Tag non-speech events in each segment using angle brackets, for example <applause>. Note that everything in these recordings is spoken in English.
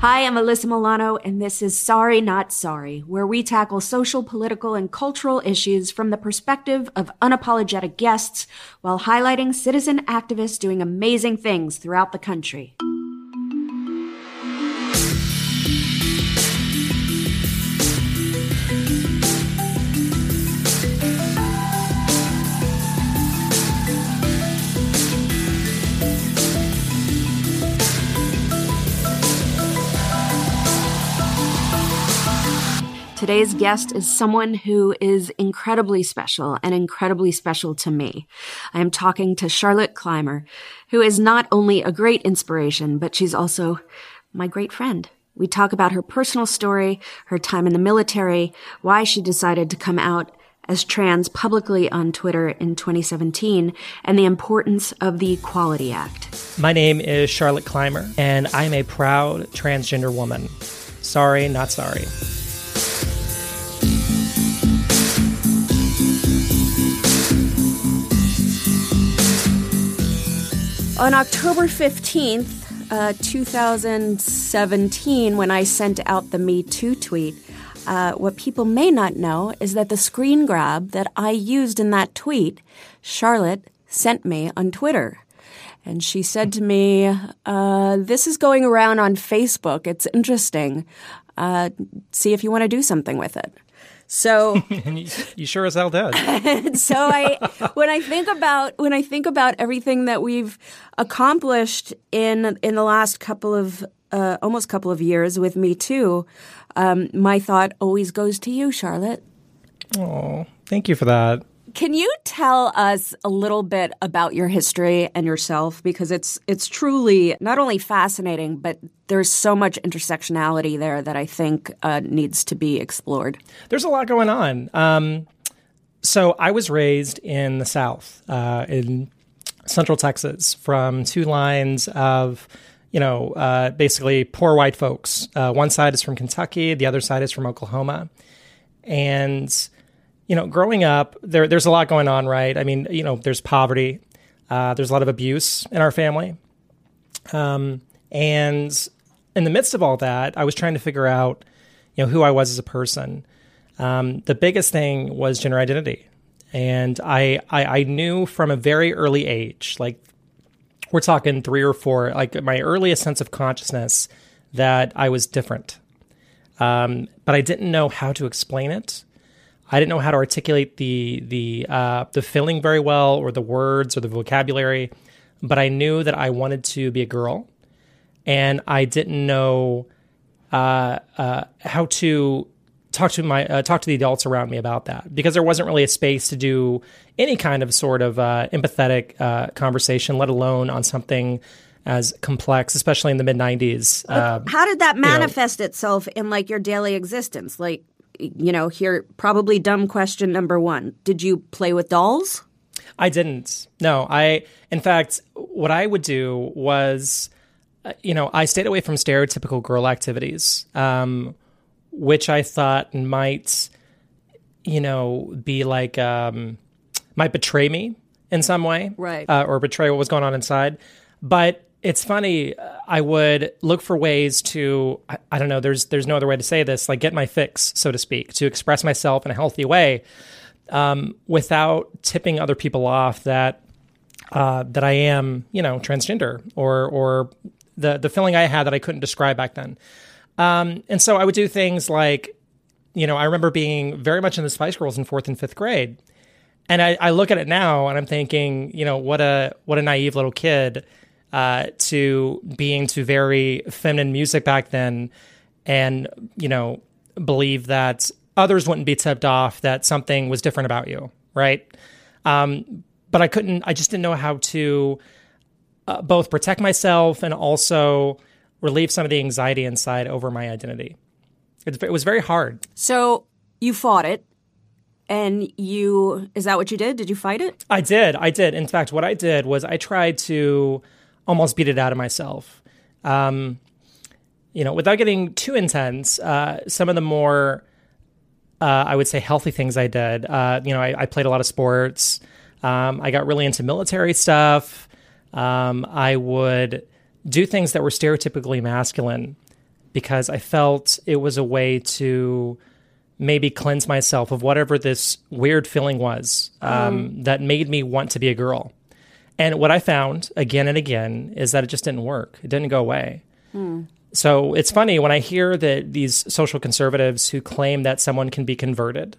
Hi, I'm Alyssa Milano, and this is Sorry Not Sorry, where we tackle social, political, and cultural issues from the perspective of unapologetic guests while highlighting citizen activists doing amazing things throughout the country. Today's guest is someone who is incredibly special and incredibly special to me. I am talking to Charlotte Clymer, who is not only a great inspiration, but she's also my great friend. We talk about her personal story, her time in the military, why she decided to come out as trans publicly on Twitter in 2017, and the importance of the Equality Act. My name is Charlotte Clymer, and I'm a proud transgender woman. Sorry, not sorry. On October 15th, uh, 2017, when I sent out the Me Too tweet, uh, what people may not know is that the screen grab that I used in that tweet, Charlotte sent me on Twitter. And she said to me, uh, This is going around on Facebook. It's interesting. Uh, see if you want to do something with it. So <laughs> you, you, sure as hell did. <laughs> so I when I think about when I think about everything that we've accomplished in in the last couple of uh, almost couple of years with Me Too, um, my thought always goes to you, Charlotte. Oh, thank you for that. Can you tell us a little bit about your history and yourself because it's it's truly not only fascinating but there's so much intersectionality there that I think uh, needs to be explored. There's a lot going on. Um, so I was raised in the South, uh, in Central Texas, from two lines of you know, uh, basically poor white folks. Uh, one side is from Kentucky, the other side is from Oklahoma. And you know, growing up, there there's a lot going on, right? I mean, you know, there's poverty, uh, there's a lot of abuse in our family, um, and in the midst of all that, I was trying to figure out, you know, who I was as a person. Um, the biggest thing was gender identity, and I, I I knew from a very early age, like we're talking three or four, like my earliest sense of consciousness, that I was different. Um, but I didn't know how to explain it. I didn't know how to articulate the the uh, the feeling very well, or the words, or the vocabulary. But I knew that I wanted to be a girl, and I didn't know uh, uh, how to talk to my uh, talk to the adults around me about that because there wasn't really a space to do any kind of sort of uh, empathetic uh, conversation, let alone on something as complex, especially in the mid '90s. how did that manifest you know, itself in like your daily existence? Like you know, here, probably dumb question number one. Did you play with dolls? I didn't. No, I, in fact, what I would do was, uh, you know, I stayed away from stereotypical girl activities, um, which I thought might, you know, be like, um, might betray me in some way. Right. Uh, or betray what was going on inside. But it's funny. I would look for ways to I, I, don't know. There's there's no other way to say this. Like get my fix, so to speak, to express myself in a healthy way, um, without tipping other people off that uh, that I am, you know, transgender or or the the feeling I had that I couldn't describe back then. Um, and so I would do things like, you know, I remember being very much in the Spice Girls in fourth and fifth grade, and I, I look at it now and I'm thinking, you know, what a what a naive little kid uh, to being to very feminine music back then, and you know believe that others wouldn't be tipped off that something was different about you, right? Um, but I couldn't. I just didn't know how to uh, both protect myself and also relieve some of the anxiety inside over my identity. It, it was very hard. So you fought it, and you is that what you did? Did you fight it? I did. I did. In fact, what I did was I tried to almost beat it out of myself. Um, you know, without getting too intense, uh, some of the more uh, I would say healthy things I did. Uh, you know, I, I, played a lot of sports. Um, I got really into military stuff. Um, I would do things that were stereotypically masculine because I felt it was a way to maybe cleanse myself of whatever this weird feeling was um, um. that made me want to be a girl. And what I found again and again is that it just didn't work. It didn't go away. Hmm. So it's funny when I hear that these social conservatives who claim that someone can be converted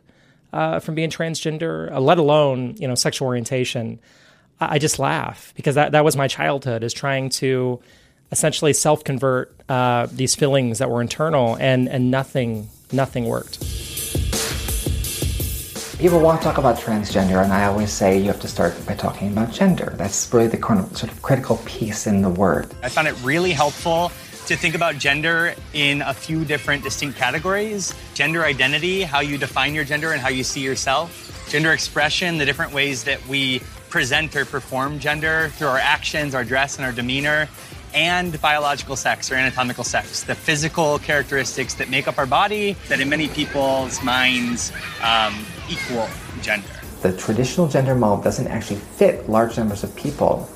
uh, from being transgender, uh, let alone you know sexual orientation, I, I, just laugh because that that was my childhood is trying to essentially self convert uh, these feelings that were internal, and and nothing nothing worked. People want to talk about transgender, and I always say you have to start by talking about gender. That's really the sort of critical piece in the word. I found it really helpful to think about gender in a few different distinct categories gender identity, how you define your gender and how you see yourself, gender expression, the different ways that we present or perform gender through our actions, our dress, and our demeanor, and biological sex or anatomical sex, the physical characteristics that make up our body that in many people's minds um, equal gender. The traditional gender mold doesn't actually fit large numbers of people.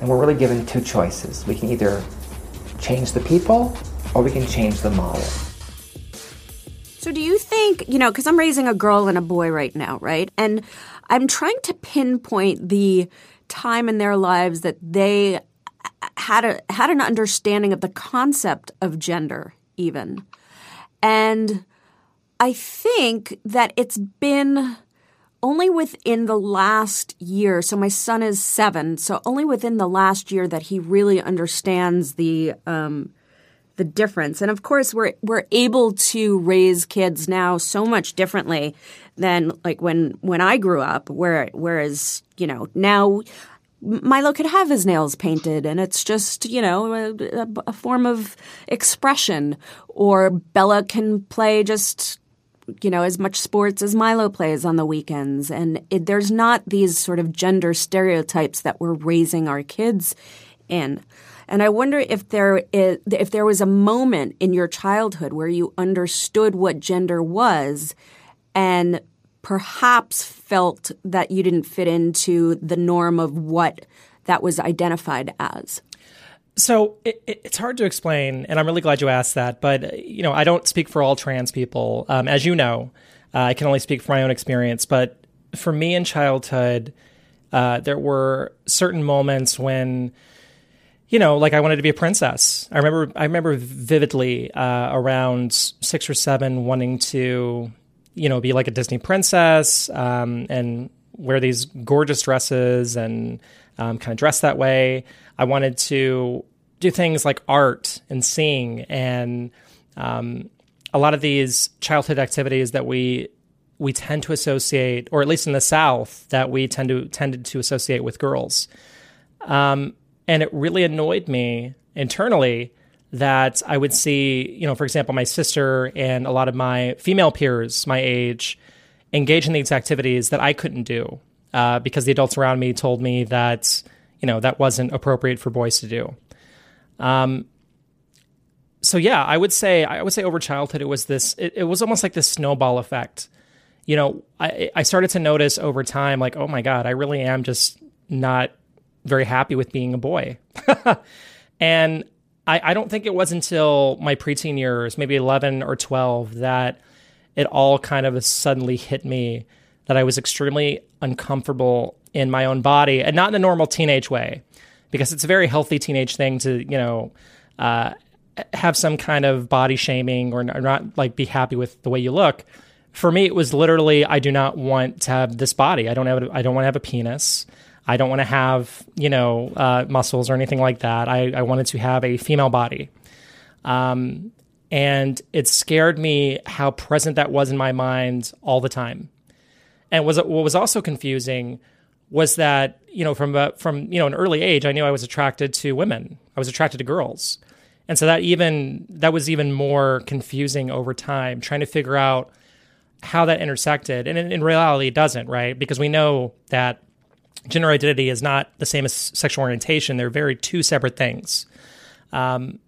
And we're really given two choices. We can either change the people or we can change the model. So, do you think, you know, because I'm raising a girl and a boy right now, right? And I'm trying to pinpoint the time in their lives that they had a had an understanding of the concept of gender even. And I think that it's been only within the last year, so my son is seven, so only within the last year that he really understands the um, the difference. And of course, we're we're able to raise kids now so much differently than like when when I grew up. Where whereas you know now. Milo could have his nails painted, and it's just, you know, a, a form of expression. Or Bella can play just you know, as much sports as Milo plays on the weekends. And it, there's not these sort of gender stereotypes that we're raising our kids in. And I wonder if there is, if there was a moment in your childhood where you understood what gender was and perhaps felt that you didn't fit into the norm of what that was identified as. So it, it's hard to explain, and I'm really glad you asked that. But you know, I don't speak for all trans people, um, as you know. Uh, I can only speak for my own experience. But for me in childhood, uh, there were certain moments when, you know, like I wanted to be a princess. I remember, I remember vividly uh, around six or seven, wanting to, you know, be like a Disney princess um, and wear these gorgeous dresses and um, kind of dress that way. I wanted to do things like art and sing and um, a lot of these childhood activities that we we tend to associate, or at least in the South, that we tend to tended to associate with girls. Um, and it really annoyed me internally that I would see, you know, for example, my sister and a lot of my female peers my age engage in these activities that I couldn't do uh, because the adults around me told me that you know that wasn't appropriate for boys to do. Um, so yeah, I would say I would say over childhood it was this it, it was almost like this snowball effect. You know, I I started to notice over time like oh my god, I really am just not very happy with being a boy. <laughs> and I, I don't think it was until my preteen years, maybe 11 or 12, that it all kind of suddenly hit me that I was extremely uncomfortable in my own body and not in a normal teenage way because it's a very healthy teenage thing to, you know, uh, have some kind of body shaming or not like be happy with the way you look. For me, it was literally, I do not want to have this body. I don't have, I don't want to have a penis. I don't want to have, you know, uh, muscles or anything like that. I, I wanted to have a female body. Um, and it scared me how present that was in my mind all the time. And was what was also confusing was that you know from from you know an early age I knew I was attracted to women. I was attracted to girls, And so that even that was even more confusing over time, trying to figure out how that intersected. And in, in reality, it doesn't, right? Because we know that gender identity is not the same as sexual orientation. They're very two separate things. Um,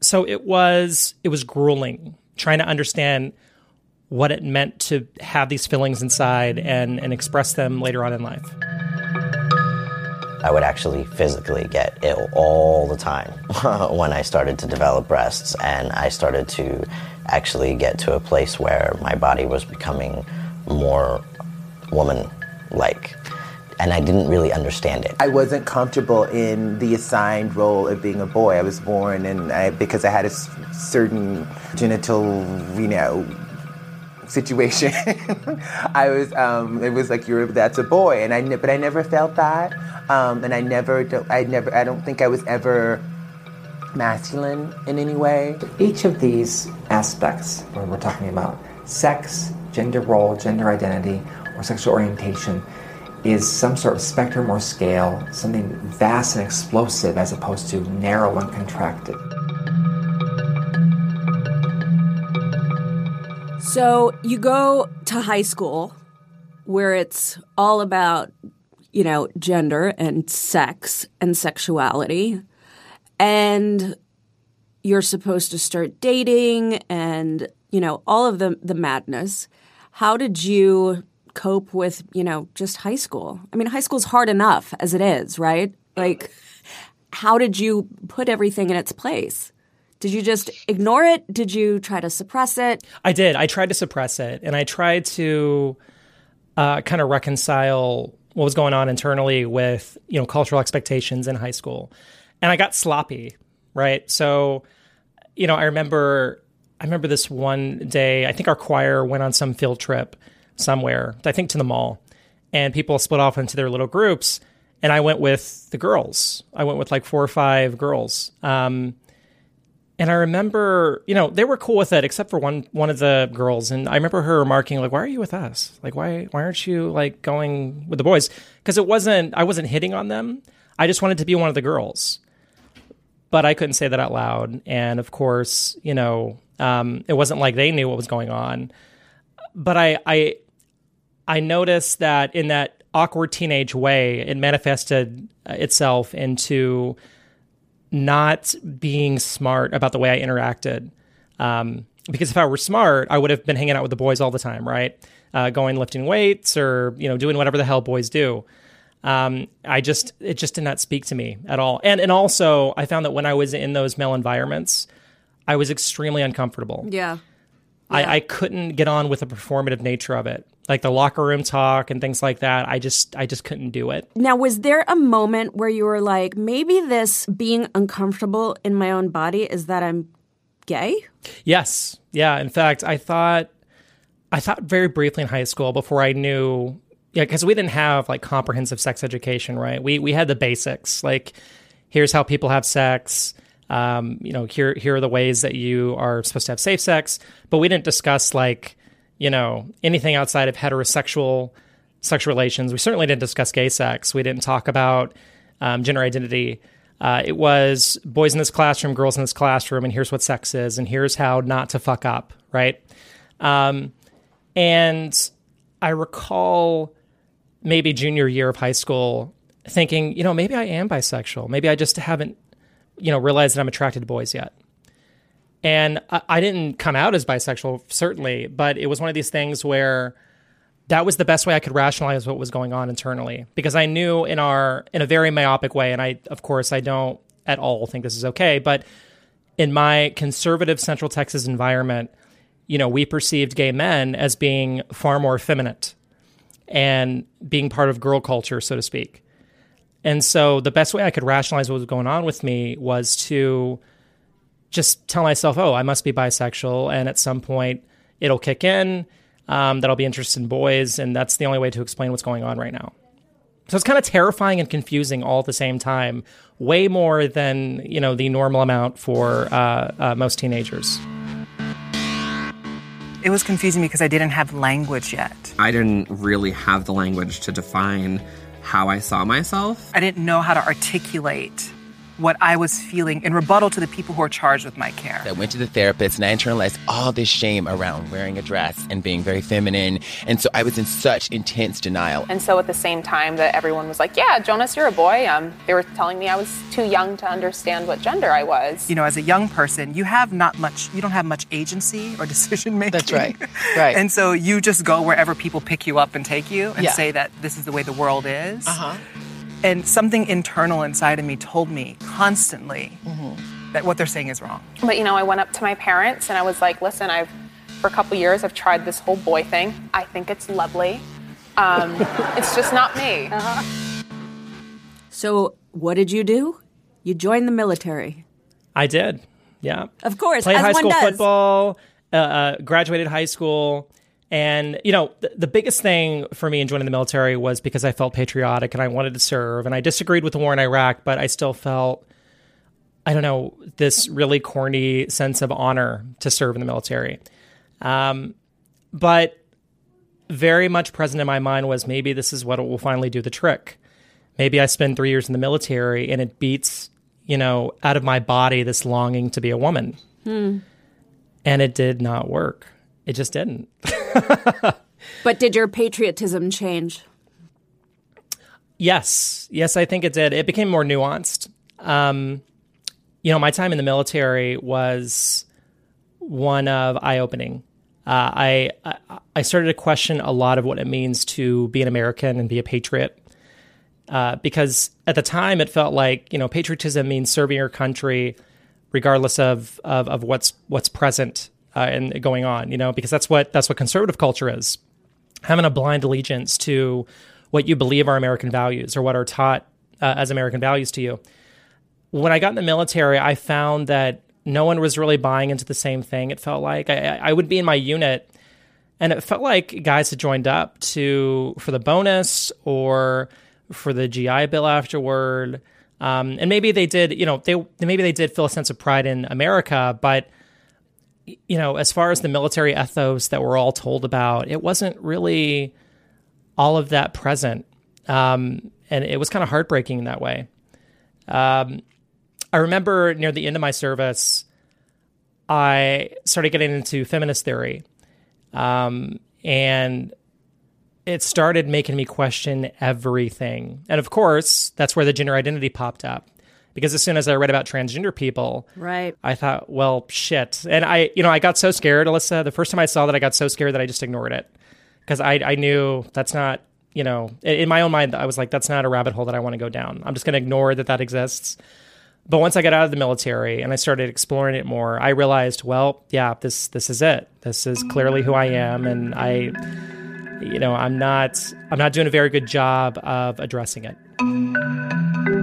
so it was it was grueling trying to understand what it meant to have these feelings inside and, and express them later on in life. I would actually physically get ill all the time <laughs> when I started to develop breasts, and I started to actually get to a place where my body was becoming more woman like. And I didn't really understand it. I wasn't comfortable in the assigned role of being a boy. I was born, and I, because I had a certain genital, you know, situation. <laughs> I was, um, it was like you're that's a boy, and I, but I never felt that, um, and I never, I never, I don't think I was ever masculine in any way. Each of these aspects, where we're talking about sex, gender role, gender identity, or sexual orientation, is some sort of spectrum or scale, something vast and explosive as opposed to narrow and contracted. So you go to high school where it's all about, you know, gender and sex and sexuality. And you're supposed to start dating and, you know, all of the, the madness. How did you cope with, you know, just high school? I mean, high school's hard enough as it is, right? Like, how did you put everything in its place? Did you just ignore it? Did you try to suppress it? I did. I tried to suppress it, and I tried to uh, kind of reconcile what was going on internally with you know cultural expectations in high school, and I got sloppy, right? So, you know, I remember I remember this one day. I think our choir went on some field trip somewhere. I think to the mall, and people split off into their little groups, and I went with the girls. I went with like four or five girls. Um, and I remember, you know, they were cool with it, except for one one of the girls. And I remember her remarking, like, "Why are you with us? Like, why why aren't you like going with the boys?" Because it wasn't I wasn't hitting on them. I just wanted to be one of the girls, but I couldn't say that out loud. And of course, you know, um, it wasn't like they knew what was going on. But I I I noticed that in that awkward teenage way, it manifested itself into not being smart about the way I interacted. Um, because if I were smart, I would have been hanging out with the boys all the time, right? Uh, going lifting weights or you know doing whatever the hell boys do. Um, I just it just did not speak to me at all. And and also I found that when I was in those male environments, I was extremely uncomfortable. Yeah. I, I couldn't get on with the performative nature of it like the locker room talk and things like that. I just i just couldn't do it. Now, was there a moment where you were like, maybe this being uncomfortable in my own body is that I'm gay? yes. Yeah. In fact i thought i thought very briefly in high school before i knew yeah because we didn't have like comprehensive sex education right? We we had the basics like here's how people have sex um, you know here here are the ways that you are supposed to have safe sex. But we didn't discuss like you know anything outside of heterosexual sexual relations. We certainly didn't discuss gay sex. We didn't talk about um, gender identity. Uh, it was boys in this classroom girls in this classroom and here's what sex is and here's how not to fuck up right? Um, and i recall maybe junior year of high school thinking you know maybe i am bisexual. Maybe i just haven't you know realized that i'm attracted to boys yet and I, I didn't come out as bisexual, certainly, but it was one of these things where that was the best way I could rationalize what was going on internally because I knew in our in a very myopic way, and I of course I don't at all think this is okay, but in my conservative Central Texas environment, you know, we perceived gay men as being far more effeminate and being part of girl culture, so to speak. And so the best way I could rationalize what was going on with me was to just tell myself, oh, I must be bisexual. And at some point, it'll kick in, um, that I'll be interested in boys. And that's the only way to explain what's going on right now. So it's kind of terrifying and confusing all at the same time, way more than you know the normal amount for uh, uh, most teenagers. It was confusing because I didn't have language yet. I didn't really have the language to define how I saw myself. I didn't know how to articulate what I was feeling in rebuttal to the people who are charged with my care. I went to the therapist and I internalized all this shame around wearing a dress and being very feminine. And so I was in such intense denial. And so at the same time that everyone was like, yeah, Jonas, you're a boy, um, they were telling me I was too young to understand what gender I was. You know, as a young person, you have not much, you don't have much agency or <laughs> decision making. That's right. Right. and so you just go wherever people pick you up and take you and Yeah. say that this is the way the world is. Uh-huh. And something internal inside of me told me constantly Mm-hmm. that what they're saying is wrong. But you know, I went up to my parents and I was like, listen, I've for a couple years I've tried this whole boy thing. I think it's lovely. Um, <laughs> it's just not me. So, what did you do? You joined the military. I did. Yeah. Of course, I Played as high one school does. football, uh, uh, graduated high school. And, you know, th- the biggest thing for me in joining the military was because I felt patriotic and I wanted to serve. And I disagreed with the war in Iraq, but I still felt, I don't know, this really corny sense of honor to serve in the military. Um, but very much present in my mind was maybe this is what will finally do the trick. Maybe I spend three years in the military and it beats, you know, out of my body this longing to be a woman. Hmm. And it did not work. It just didn't. <laughs> But did your patriotism change? Yes, yes, I think it did. It became more nuanced. Um, you know, my time in the military was one of eye opening. Uh, I, I I started to question a lot of what it means to be an American and be a patriot. Uh, because at the time it felt like you know patriotism means serving your country, regardless of of, of what's what's present uh, and going on. You know, because that's what that's what conservative culture is having a blind allegiance to what you believe are American values or what are taught uh, as American values to you. When I got in the military, I found that no one was really buying into the same thing. It felt like I, I would be in my unit, and it felt like guys had joined up to for the bonus or for the GI Bill afterward. Um, and maybe they did, you know, they maybe they did feel a sense of pride in America, but you know, as far as the military ethos that we're all told about, it wasn't really all of that present. Um, and it was kind of heartbreaking in that way. Um, I remember near the end of my service, I started getting into feminist theory. Um, and it started making me question everything. And of course, that's where the gender identity popped up. Because as soon as I read about transgender people, Right. I thought, well, shit. And I, you know, I got so scared, Alyssa. The first time I saw that, I got so scared that I just ignored it because I, I knew that's not, you know, in my own mind, I was like, that's not a rabbit hole that I want to go down. I'm just going to ignore that that exists. But once I got out of the military and I started exploring it more, I realized, well, yeah, this this is it. This is clearly who I am, and I, you know, I'm not I'm not doing a very good job of addressing it.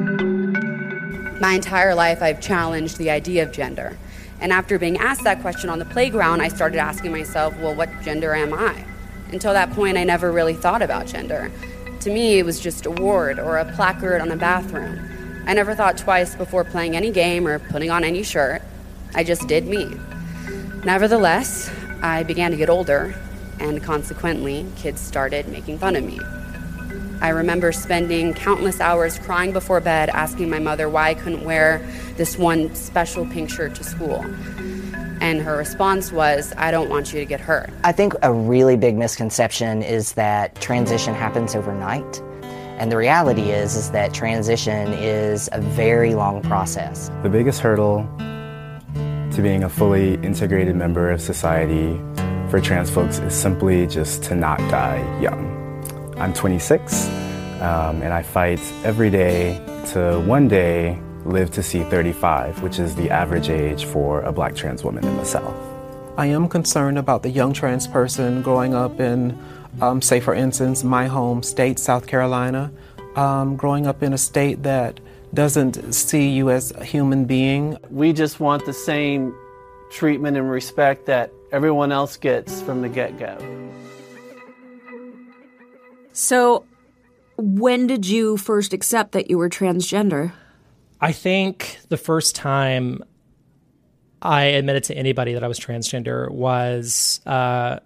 My entire life, I've challenged the idea of gender. And after being asked that question on the playground, I started asking myself, well, what gender am I? Until that point, I never really thought about gender. To me, it was just a word or a placard on a bathroom. I never thought twice before playing any game or putting on any shirt. I just did me. Nevertheless, I began to get older, and consequently, kids started making fun of me. I remember spending countless hours crying before bed, asking my mother why I couldn't wear this one special pink shirt to school. And her response was, I don't want you to get hurt. I think a really big misconception is that transition happens overnight. And the reality is is that transition is a very long process. The biggest hurdle to being a fully integrated member of society for trans folks is simply just to not die young. I'm 26, um, and I fight every day to one day live to see 35, which is the average age for a black trans woman in the South. I am concerned about the young trans person growing up in, um, say, for instance, my home state, South Carolina, um, growing up in a state that doesn't see you as a human being. We just want the same treatment and respect that everyone else gets from the get go. So, when did you first accept that you were transgender? I think the first time I admitted to anybody that I was transgender was uh,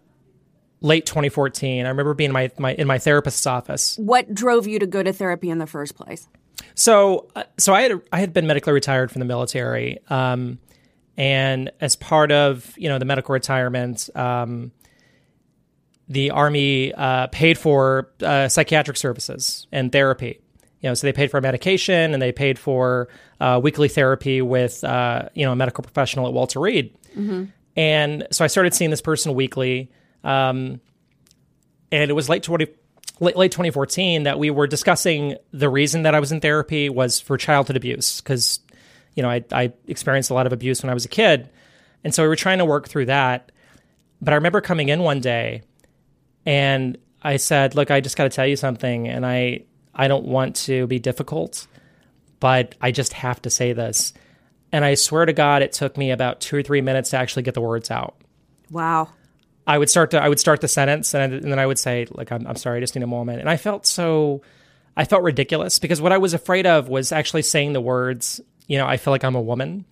late 2014. I remember being in my, my in my therapist's office. What drove you to go to therapy in the first place? So, uh, so I had I had been medically retired from the military, um, and as part of you know the medical retirement, um, the army uh, paid for uh, psychiatric services and therapy. You know, so they paid for medication and they paid for uh, weekly therapy with uh, you know a medical professional at Walter Reed. Mm-hmm. And so I started seeing this person weekly. Um, and it was late 20, late, late 2014 that we were discussing the reason that I was in therapy was for childhood abuse because, you know, I, I experienced a lot of abuse when I was a kid. And so we were trying to work through that. But I remember coming in one day and I said, look, I just got to tell you something. And I, I don't want to be difficult, but I just have to say this. And I swear to God, it took me about two or three minutes to actually get the words out. Wow. I would start to I would start the sentence and, and then I would say like I'm, I'm sorry I just need a moment and I felt so I felt ridiculous because what I was afraid of was actually saying the words you know I feel like I'm a woman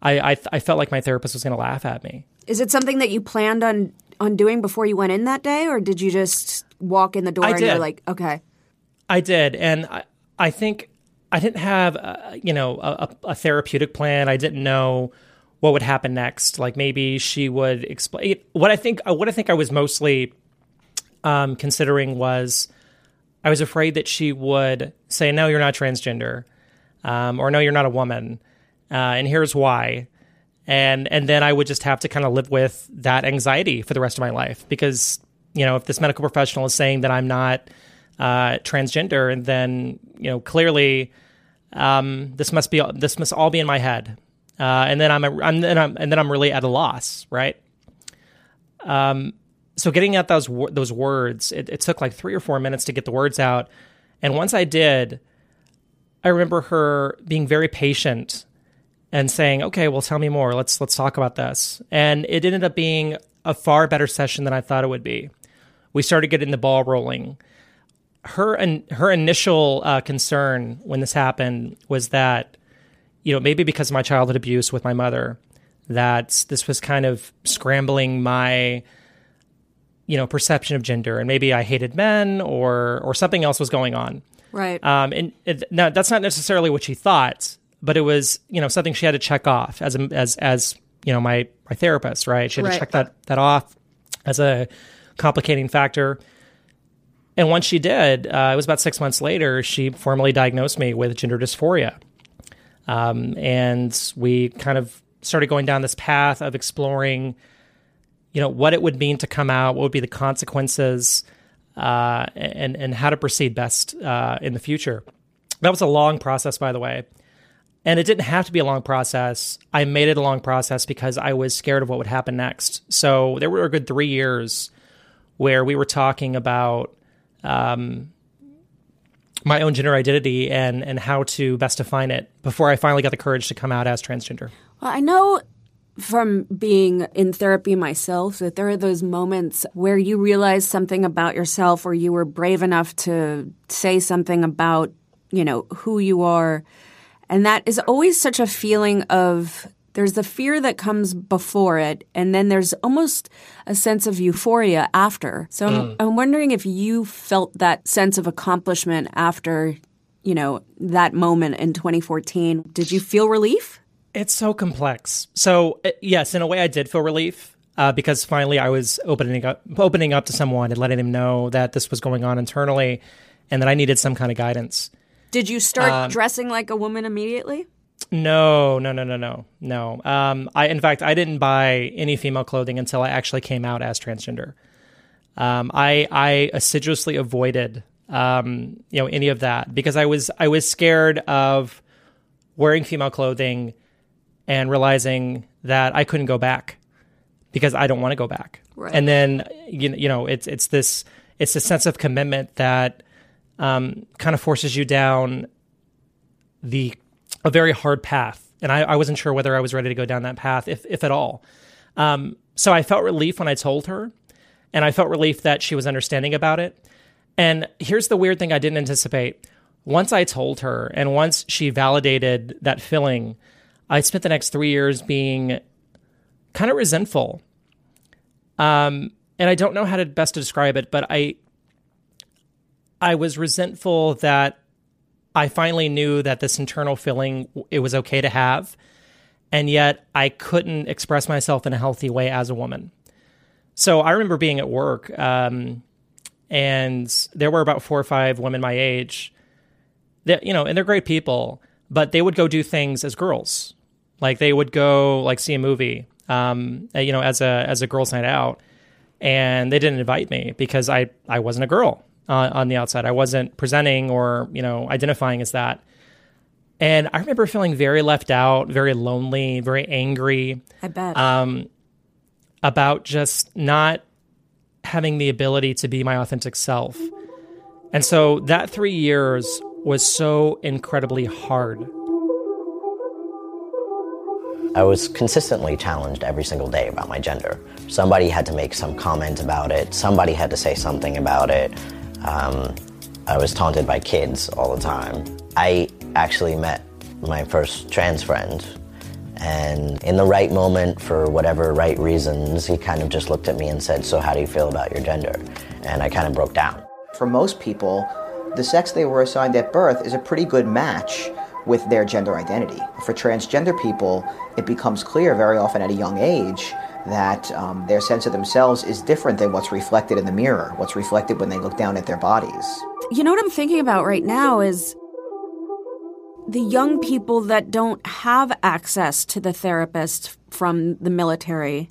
I I, I felt like my therapist was going to laugh at me Is it something that you planned on on doing before you went in that day, or did you just walk in the door I and did. you're like, okay, I did and I, I think I didn't have uh, you know a, a therapeutic plan I didn't know what would happen next like maybe she would explain what I think what I think I was mostly um, considering was I was afraid that she would say, "No, you're not transgender," um, or "No, you're not a woman," uh, and here's why. And and then I would just have to kind of live with that anxiety for the rest of my life because you know if this medical professional is saying that I'm not uh, transgender, and then you know clearly um, this must be this must all be in my head, uh, and then I'm, a, I'm, then I'm and then I'm really at a loss, right? Um, so getting at those those words, it, it took like three or four minutes to get the words out, and once I did, I remember her being very patient and saying, "Okay, well, tell me more. Let's let's talk about this." And it ended up being a far better session than I thought it would be. We started getting the ball rolling. Her and her initial uh, concern when this happened was that, you know, maybe because of my childhood abuse with my mother, that this was kind of scrambling my you know perception of gender and maybe i hated men or or something else was going on right? um and it, now that's not necessarily what she thought but it was you know something she had to check off as a, as as you know my my therapist right? She had Right. to check that that off as a complicating factor. And once she did uh, it was about six months later she formally diagnosed me with gender dysphoria. Um, and we kind of started going down this path of exploring you know what it would mean to come out what would be the consequences uh, and and how to proceed best uh, in the future. That was a long process by the way and it didn't have to be a long process. I made it a long process because i was scared of what would happen next. So there were a good three years where we were talking about um, my own gender identity and and how to best define it before i finally got the courage to come out as transgender. Well, I know from being in therapy myself that there are those moments where you realize something about yourself or you were brave enough to say something about, you know, who you are. And that is always such a feeling of there's the fear that comes before it, and then there's almost a sense of euphoria after. So I'm, Mm. I'm wondering if you felt that sense of accomplishment after, you know, that moment in 2014. Did you feel relief? It's so complex. So uh, yes, in a way, I did feel relief uh, because finally I was opening up, opening up to someone and letting them know that this was going on internally, and that I needed some kind of guidance. Did you start Um, dressing like a woman immediately? No, no, no, no, no, no. Um, I, in fact, I didn't buy any female clothing until I actually came out as transgender. Um, I, I assiduously avoided, um, you know, any of that because I was, I was scared of wearing female clothing and realizing that I couldn't go back because I don't want to go back. Right. And then, you, you know, it's, it's this, it's a sense of commitment that, um, kind of forces you down the a very hard path, and I, I wasn't sure whether I was ready to go down that path, if if at all. Um, so I felt relief when I told her, and I felt relief that she was understanding about it. And here's the weird thing I didn't anticipate. Once I told her, and once she validated that feeling, I spent the next three years being kind of resentful. Um, and I don't know how to best describe it, but I I was resentful that I finally knew that this internal feeling it was okay to have, and yet I couldn't express myself in a healthy way as a woman. So I remember being at work, um, and there were about four or five women my age. That you know, and they're great people, but they would go do things as girls, like they would go like see a movie, um, you know, as a as a girls' night out, and they didn't invite me because I I wasn't a girl uh, on the outside. I wasn't presenting or you know identifying as that. And I remember feeling very left out, very lonely, very angry. I bet. Um, about just not having the ability to be my authentic self. And so that three years was so incredibly hard. I was consistently challenged every single day about my gender. Somebody had to make some comment about it, somebody had to say something about it. Um, I was taunted by kids all the time. I actually met my first trans friend, and in the right moment, for whatever right reasons, he kind of just looked at me and said, So, how do you feel about your gender? And I kind of broke down. For most people, the sex they were assigned at birth is a pretty good match with their gender identity. For transgender people, it becomes clear very often at a young age that um, their sense of themselves is different than what's reflected in the mirror, what's reflected when they look down at their bodies. You know what I'm thinking about right now is the young people that don't have access to the therapist from the military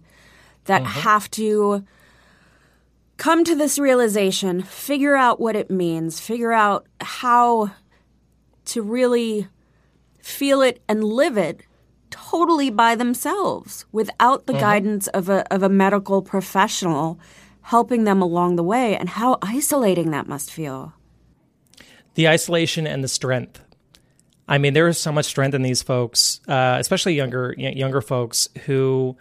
that Mm-hmm. have to come to this realization, figure out what it means, figure out how to really feel it and live it totally by themselves without the Mm-hmm. Mhm. guidance of a of a medical professional helping them along the way and how isolating that must feel. the isolation and the strength. I mean, there is so much strength in these folks, uh, especially younger y- younger folks who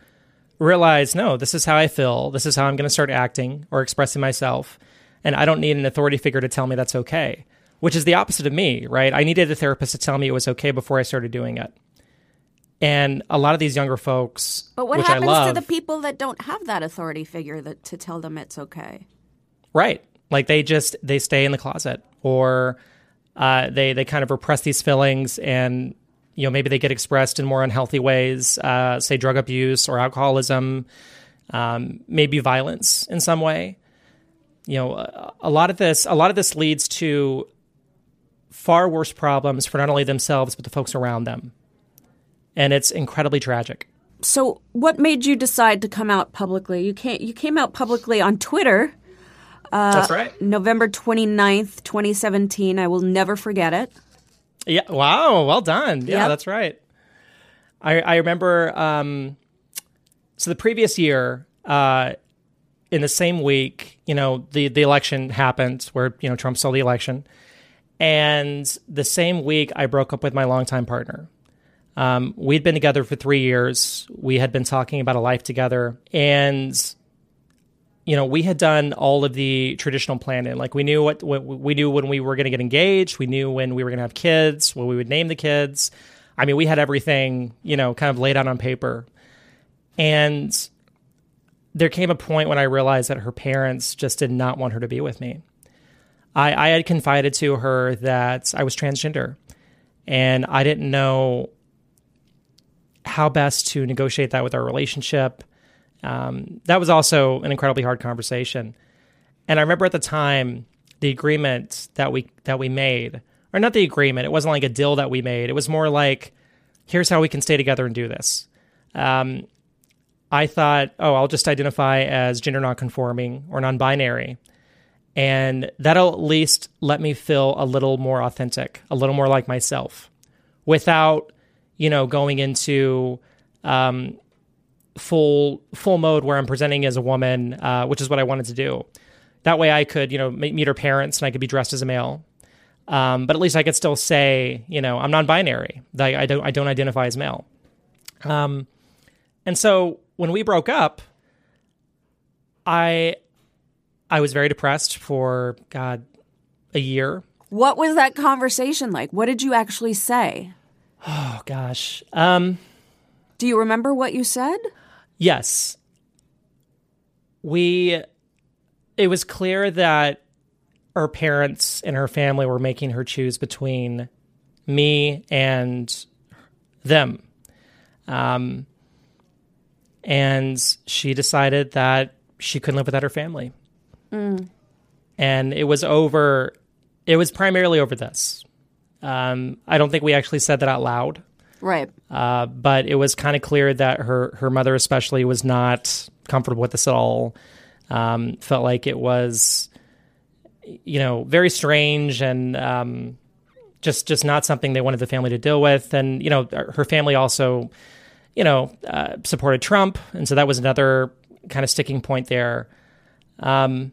realize, no, this is how I feel. This is how I'm going to start acting or expressing myself, and I don't need an authority figure to tell me that's okay. Which is the opposite of me, right? I needed a therapist to tell me it was okay before I started doing it. And a lot of these younger folks, But what happens love, to the people that don't have that authority figure that to tell them it's okay? Right. Like they just they stay in the closet or uh, they they kind of repress these feelings and you know maybe they get expressed in more unhealthy ways, uh, say drug abuse or alcoholism, um, maybe violence in some way. You know, a, a lot of this a lot of this leads to far worse problems for not only themselves but the folks around them, and it's incredibly tragic. So, what made you decide to come out publicly? You came you came out publicly on Twitter. Uh, That's right. November 29th, 2017. I will never forget it. Yeah. Wow. Well done. Yeah, Yep. that's right. I I remember. Um, so the previous year, uh, in the same week, you know, the the election happened, where you know Trump stole the election, and the same week I broke up with my longtime partner. Um, we'd been together for three years. We had been talking about a life together, and you know, we had done all of the traditional planning. Like we knew what, we knew when we were going to get engaged. We knew when we were going to have kids, what we would name the kids. I mean, we had everything, you know, kind of laid out on paper. And there came a point when I realized that her parents just did not want her to be with me. I, I had confided to her that I was transgender and I didn't know how best to negotiate that with our relationship. Um, that was also an incredibly hard conversation. And I remember at the time the agreement that we that we made, or not the agreement. It wasn't like a deal that we made. It was more like, here's how we can stay together and do this. Um, I thought, oh, I'll just identify as gender nonconforming or non-binary, and that'll at least let me feel a little more authentic, a little more like myself, without, you know, going into um, full full mode where I'm presenting as a woman, uh, which is what I wanted to do. That way, I could you know meet, her parents and I could be dressed as a male. Um, but at least I could still say, you know, I'm non-binary. Like I don't I don't identify as male. Um, and so when we broke up, I I was very depressed for God a year. What was that conversation like? What did you actually say? Oh gosh. Um, Do you remember what you said? Yes. We it was clear that her parents and her family were making her choose between me and them. Um, and she decided that she couldn't live without her family. Mm. And it was over, it was primarily over this. Um, I don't think we actually said that out loud. Right. Uh, but it was kind of clear that her her mother especially was not comfortable with this at all. Um, felt like it was, you know, very strange and um, just just not something they wanted the family to deal with. And you know, her family also, you know, uh, supported Trump, and so that was another kind of sticking point there. Um,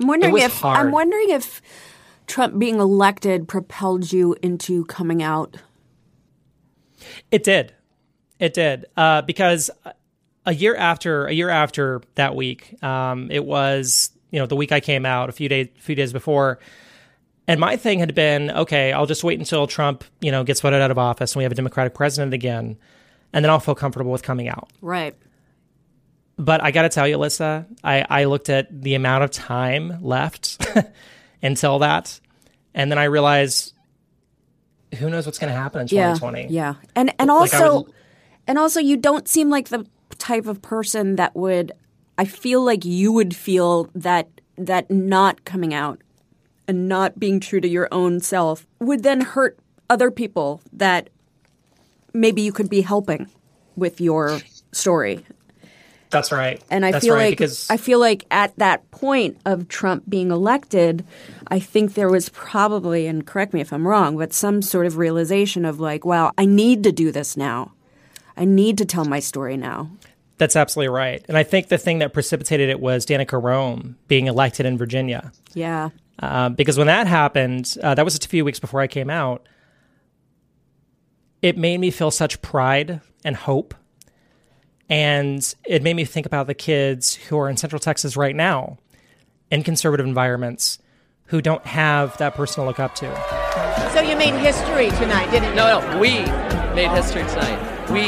I'm wondering if hard. I'm wondering if Trump being elected propelled you into coming out. It did. It did. Uh, because a year after a year after that week, um, it was you know the week I came out a few days few days before, and my thing had been okay. I'll just wait until Trump you know gets voted out of office and we have a Democratic president again, and then I'll feel comfortable with coming out. Right. But I got to tell you, Alyssa, I, I looked at the amount of time left <laughs> until that, and then I realized who knows what's going to happen in 2020. Yeah. And and Like, also would- and also you don't seem like the type of person that would I feel like you would feel that that not coming out and not being true to your own self would then hurt other people that maybe you could be helping with your story. That's right. And I That's feel right, like because I feel like at that point of Trump being elected, I think there was probably, and correct me if I'm wrong, but some sort of realization of like, wow, I need to do this now. I need to tell my story now. That's absolutely right. And I think the thing that precipitated it was Danica Roem being elected in Virginia. Yeah. Uh, because when that happened, uh, that was a few weeks before I came out. It made me feel such pride and hope. And it made me think about the kids who are in Central Texas right now in conservative environments who don't have that person to look up to. So you made history tonight, didn't you? No, no, we made history tonight. We,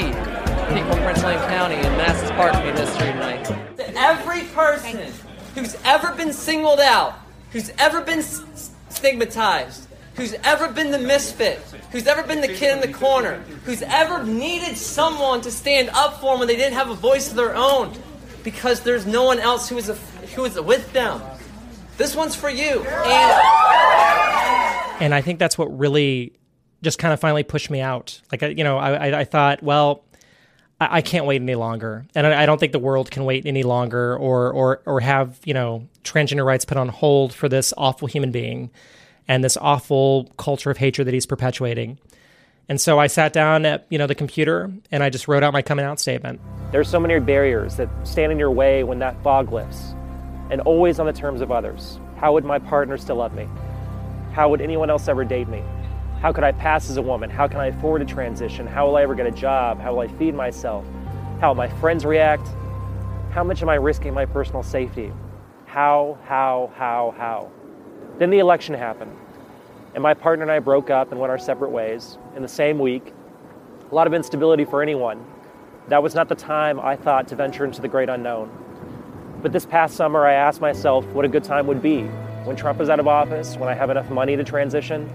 people of Prince William County and Manassas Park, made history tonight. Every person who's ever been singled out, who's ever been s- stigmatized, who's ever been the misfit, who's ever been the kid in the corner, who's ever needed someone to stand up for them when they didn't have a voice of their own, because there's no one else who is a, who is with them. This one's for you. And and I think that's what really just kind of finally pushed me out. Like, you know, I, I, I thought, well, I, I can't wait any longer, and I, I don't think the world can wait any longer, or or or have you know transgender rights put on hold for this awful human being and this awful culture of hatred that he's perpetuating. And so I sat down at you know the computer and I just wrote out my coming out statement. There's so many barriers that stand in your way when that fog lifts, and always on the terms of others. How would my partner still love me? How would anyone else ever date me? How could I pass as a woman? How can I afford a transition? How will I ever get a job? How will I feed myself? How will my friends react? How much am I risking my personal safety? How, how, how, how? Then the election happened, and my partner and I broke up and went our separate ways in the same week. A lot of instability for anyone. That was not the time I thought to venture into the great unknown. But this past summer, I asked myself what a good time would be when Trump is out of office, when I have enough money to transition.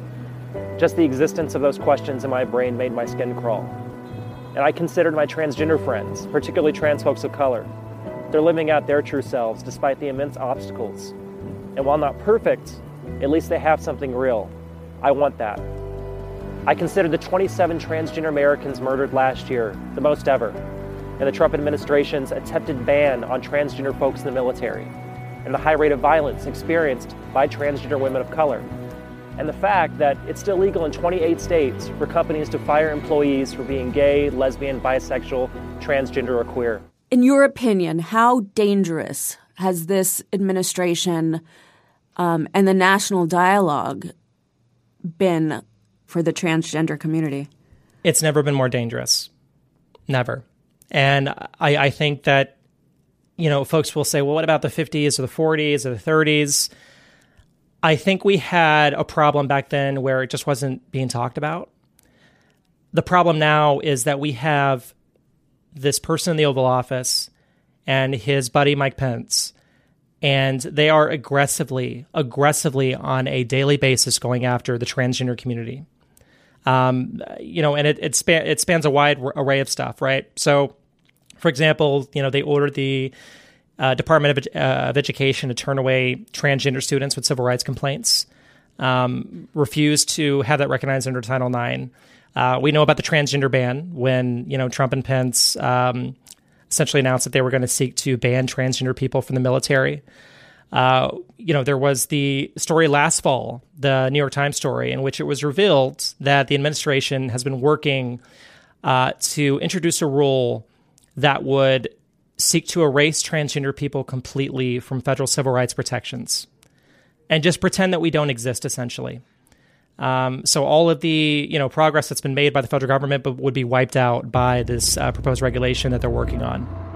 Just the existence of those questions in my brain made my skin crawl. And I considered my transgender friends, particularly trans folks of color. They're living out their true selves despite the immense obstacles. And while not perfect, at least they have something real. I want that. I consider the 27 transgender Americans murdered last year the most ever, and the Trump administration's attempted ban on transgender folks in the military, and the high rate of violence experienced by transgender women of color, and the fact that it's still legal in 28 states for companies to fire employees for being gay, lesbian, bisexual, transgender, or queer. In your opinion, how dangerous has this administration um, and the national dialogue been for the transgender community? It's never been more dangerous. Never. And I, I think that, you know, folks will say, well, what about the 50s or the 40s or the 30s? I think we had a problem back then where it just wasn't being talked about. The problem now is that we have this person in the Oval Office and his buddy Mike Pence and they are aggressively, aggressively on a daily basis going after the transgender community. Um, you know, and it it, span, it spans a wide array of stuff, right? So, for example, you know, they ordered the uh, Department of, uh, of, Education to turn away transgender students with civil rights complaints, um, refused to have that recognized under Title IX. Uh, we know about the transgender ban when you know Trump and Pence um, essentially announced that they were going to seek to ban transgender people from the military. Uh, you know, there was the story last fall, the New York Times story, in which it was revealed that the administration has been working uh, to introduce a rule that would seek to erase transgender people completely from federal civil rights protections and just pretend that we don't exist, essentially. Um, so all of the you know progress that's been made by the federal government would be wiped out by this uh, proposed regulation that they're working on.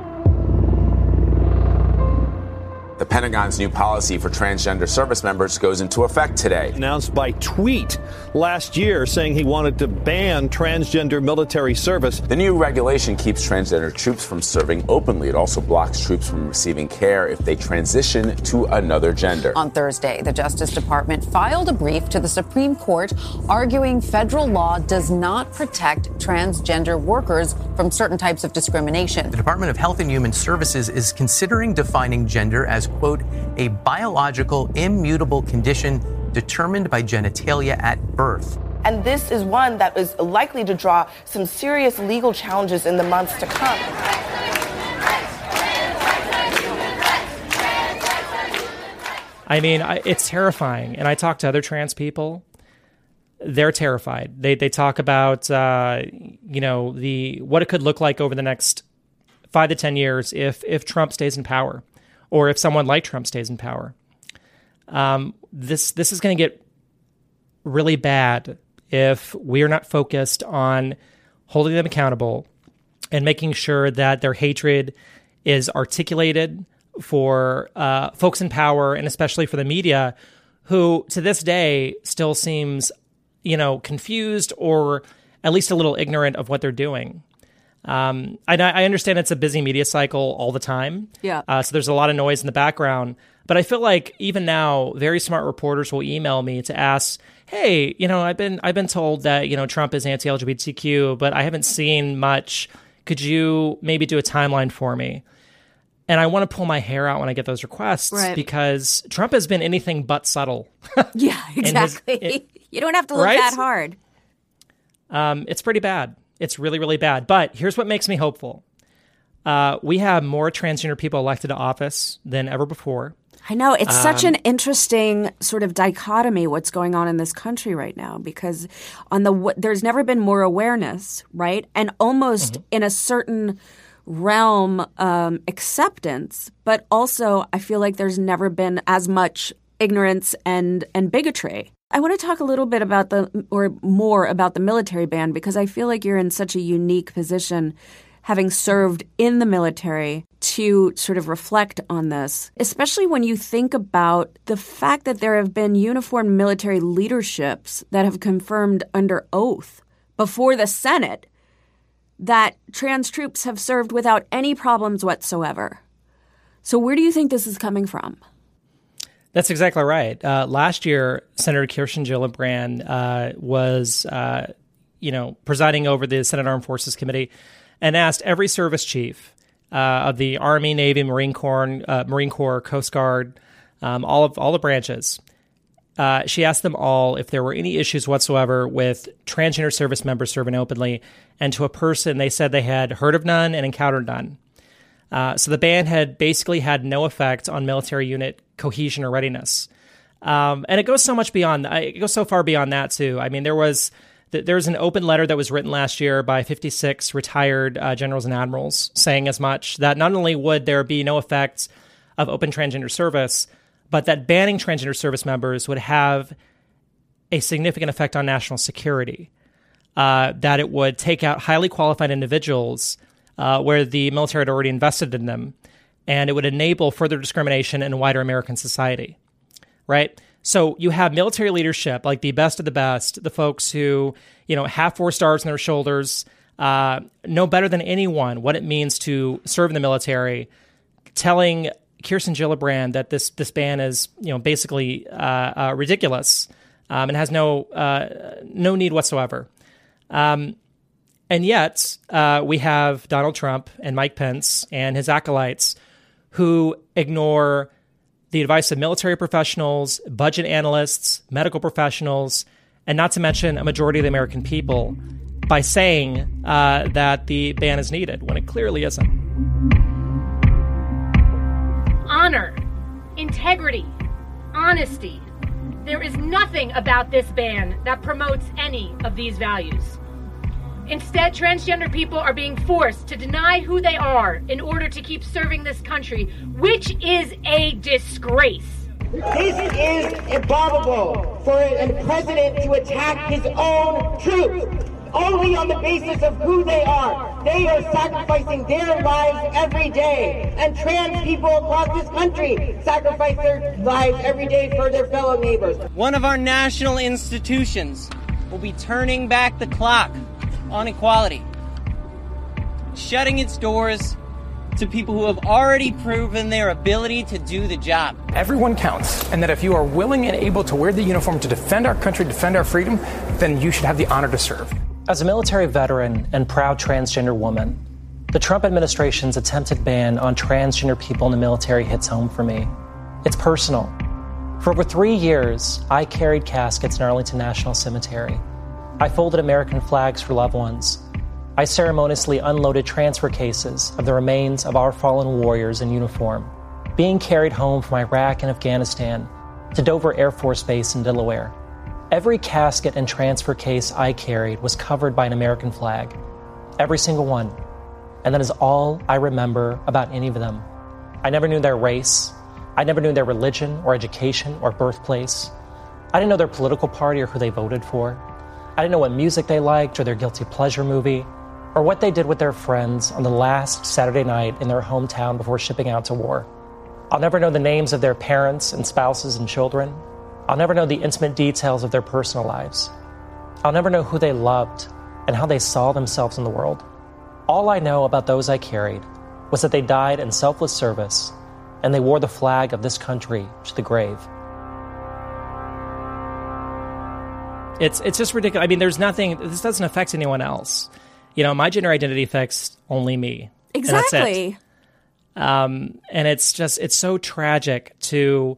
The Pentagon's new policy for transgender service members goes into effect today. Announced by tweet last year saying he wanted to ban transgender military service. The new regulation keeps transgender troops from serving openly. It also blocks troops from receiving care if they transition to another gender. On Thursday, the Justice Department filed a brief to the Supreme Court arguing federal law does not protect transgender workers from certain types of discrimination. The Department of Health and Human Services is considering defining gender as quote, a biological, immutable condition determined by genitalia at birth. And this is one that is likely to draw some serious legal challenges in the months to come. I mean, it's terrifying. And I talk to other trans people. They're terrified. They, they talk about, uh, you know, the what it could look like over the next five to 10 years if, if Trump stays in power or if someone like Trump stays in power. Um, this this is going to get really bad if we are not focused on holding them accountable and making sure that their hatred is articulated for uh, folks in power and especially for the media who to this day still seems you know confused or at least a little ignorant of what they're doing um, I, I, understand it's a busy media cycle all the time. Yeah. Uh, so there's a lot of noise in the background. But I feel like even now, very smart reporters will email me to ask, "Hey, you know, I've been I've been told that you know Trump is anti-LGBTQ, but I haven't seen much. Could you maybe do a timeline for me?" And I want to pull my hair out when I get those requests right. because Trump has been anything but subtle. <laughs> yeah, <laughs> exactly. His, it, <laughs> you don't have to look right? that hard. Um, it's pretty bad. It's really, really bad. But here's what makes me hopeful uh, we have more transgender people elected to office than ever before. I know. It's um, such an interesting sort of dichotomy what's going on in this country right now because on the there's never been more awareness, right? And almost Mm-hmm. in a certain realm um, acceptance, but also I feel like there's never been as much ignorance and and bigotry. I want to talk a little bit about the or more about the military ban because I feel like you're in such a unique position having served in the military to sort of reflect on this, especially when you think about the fact that there have been uniformed military leaderships that have confirmed under oath before the Senate that trans troops have served without any problems whatsoever. So, where do you think this is coming from? That's exactly right. Uh, last year, Senator Kirsten Gillibrand uh, was, uh, you know, presiding over the Senate Armed Forces Committee, and asked every service chief uh, of the Army, Navy, Marine Corps, uh, Marine Corps, Coast Guard, um, all of all the branches. Uh, she asked them all if there were any issues whatsoever with transgender service members serving openly, and to a person, they said they had heard of none and encountered none. Uh, so the ban had basically had no effect on military unit cohesion or readiness. Um, and it goes so much beyond. It goes so far beyond that too. I mean, there was there was an open letter that was written last year by 56 retired uh, generals and admirals saying as much that not only would there be no effects of open transgender service, but that banning transgender service members would have a significant effect on national security. Uh, that it would take out highly qualified individuals uh, where the military had already invested in them, and it would enable further discrimination in wider American society. Right? So you have military leadership, like the best of the best, the folks who, you know, have four stars on their shoulders, uh, know better than anyone what it means to serve in the military, telling Kirsten Gillibrand that this this ban is you know basically uh, uh, ridiculous um, and has no uh, no need whatsoever. Um, and yet uh, we have Donald Trump and Mike Pence and his acolytes who ignore the advice of military professionals, budget analysts, medical professionals, and not to mention a majority of the American people by saying uh, that the ban is needed when it clearly isn't. Honor, integrity, honesty. There is nothing about this ban that promotes any of these values. Instead, transgender people are being forced to deny who they are in order to keep serving this country, which is a disgrace. This is abominable for a president to attack his own troops only on the basis of who they are. They are sacrificing their lives every day. And trans people across this country sacrifice their lives every day for their fellow neighbors. One of our national institutions will be turning back the clock on equality, shutting its doors to people who have already proven their ability to do the job. Everyone counts, and that if you are willing and able to wear the uniform to defend our country, defend our freedom, then you should have the honor to serve. As a military veteran and proud transgender woman, the Trump administration's attempted ban on transgender people in the military hits home for me. It's personal. For over three years, I carried caskets in Arlington National Cemetery. I folded American flags for loved ones. I ceremoniously unloaded transfer cases of the remains of our fallen warriors in uniform, being carried home from Iraq and Afghanistan to Dover Air Force Base in Delaware. Every casket and transfer case I carried was covered by an American flag. Every single one. And that is all I remember about any of them. I never knew their race. I never knew their religion or education or birthplace. I didn't know their political party or who they voted for. I didn't know what music they liked or their guilty pleasure movie or what they did with their friends on the last Saturday night in their hometown before shipping out to war. I'll never know the names of their parents and spouses and children. I'll never know the intimate details of their personal lives. I'll never know who they loved and how they saw themselves in the world. All I know about those I carried was that they died in selfless service and they wore the flag of this country to the grave. It's it's just ridiculous. I mean, there's nothing. This doesn't affect anyone else. You know, my gender identity affects only me. Exactly. And, um, and it's just it's so tragic to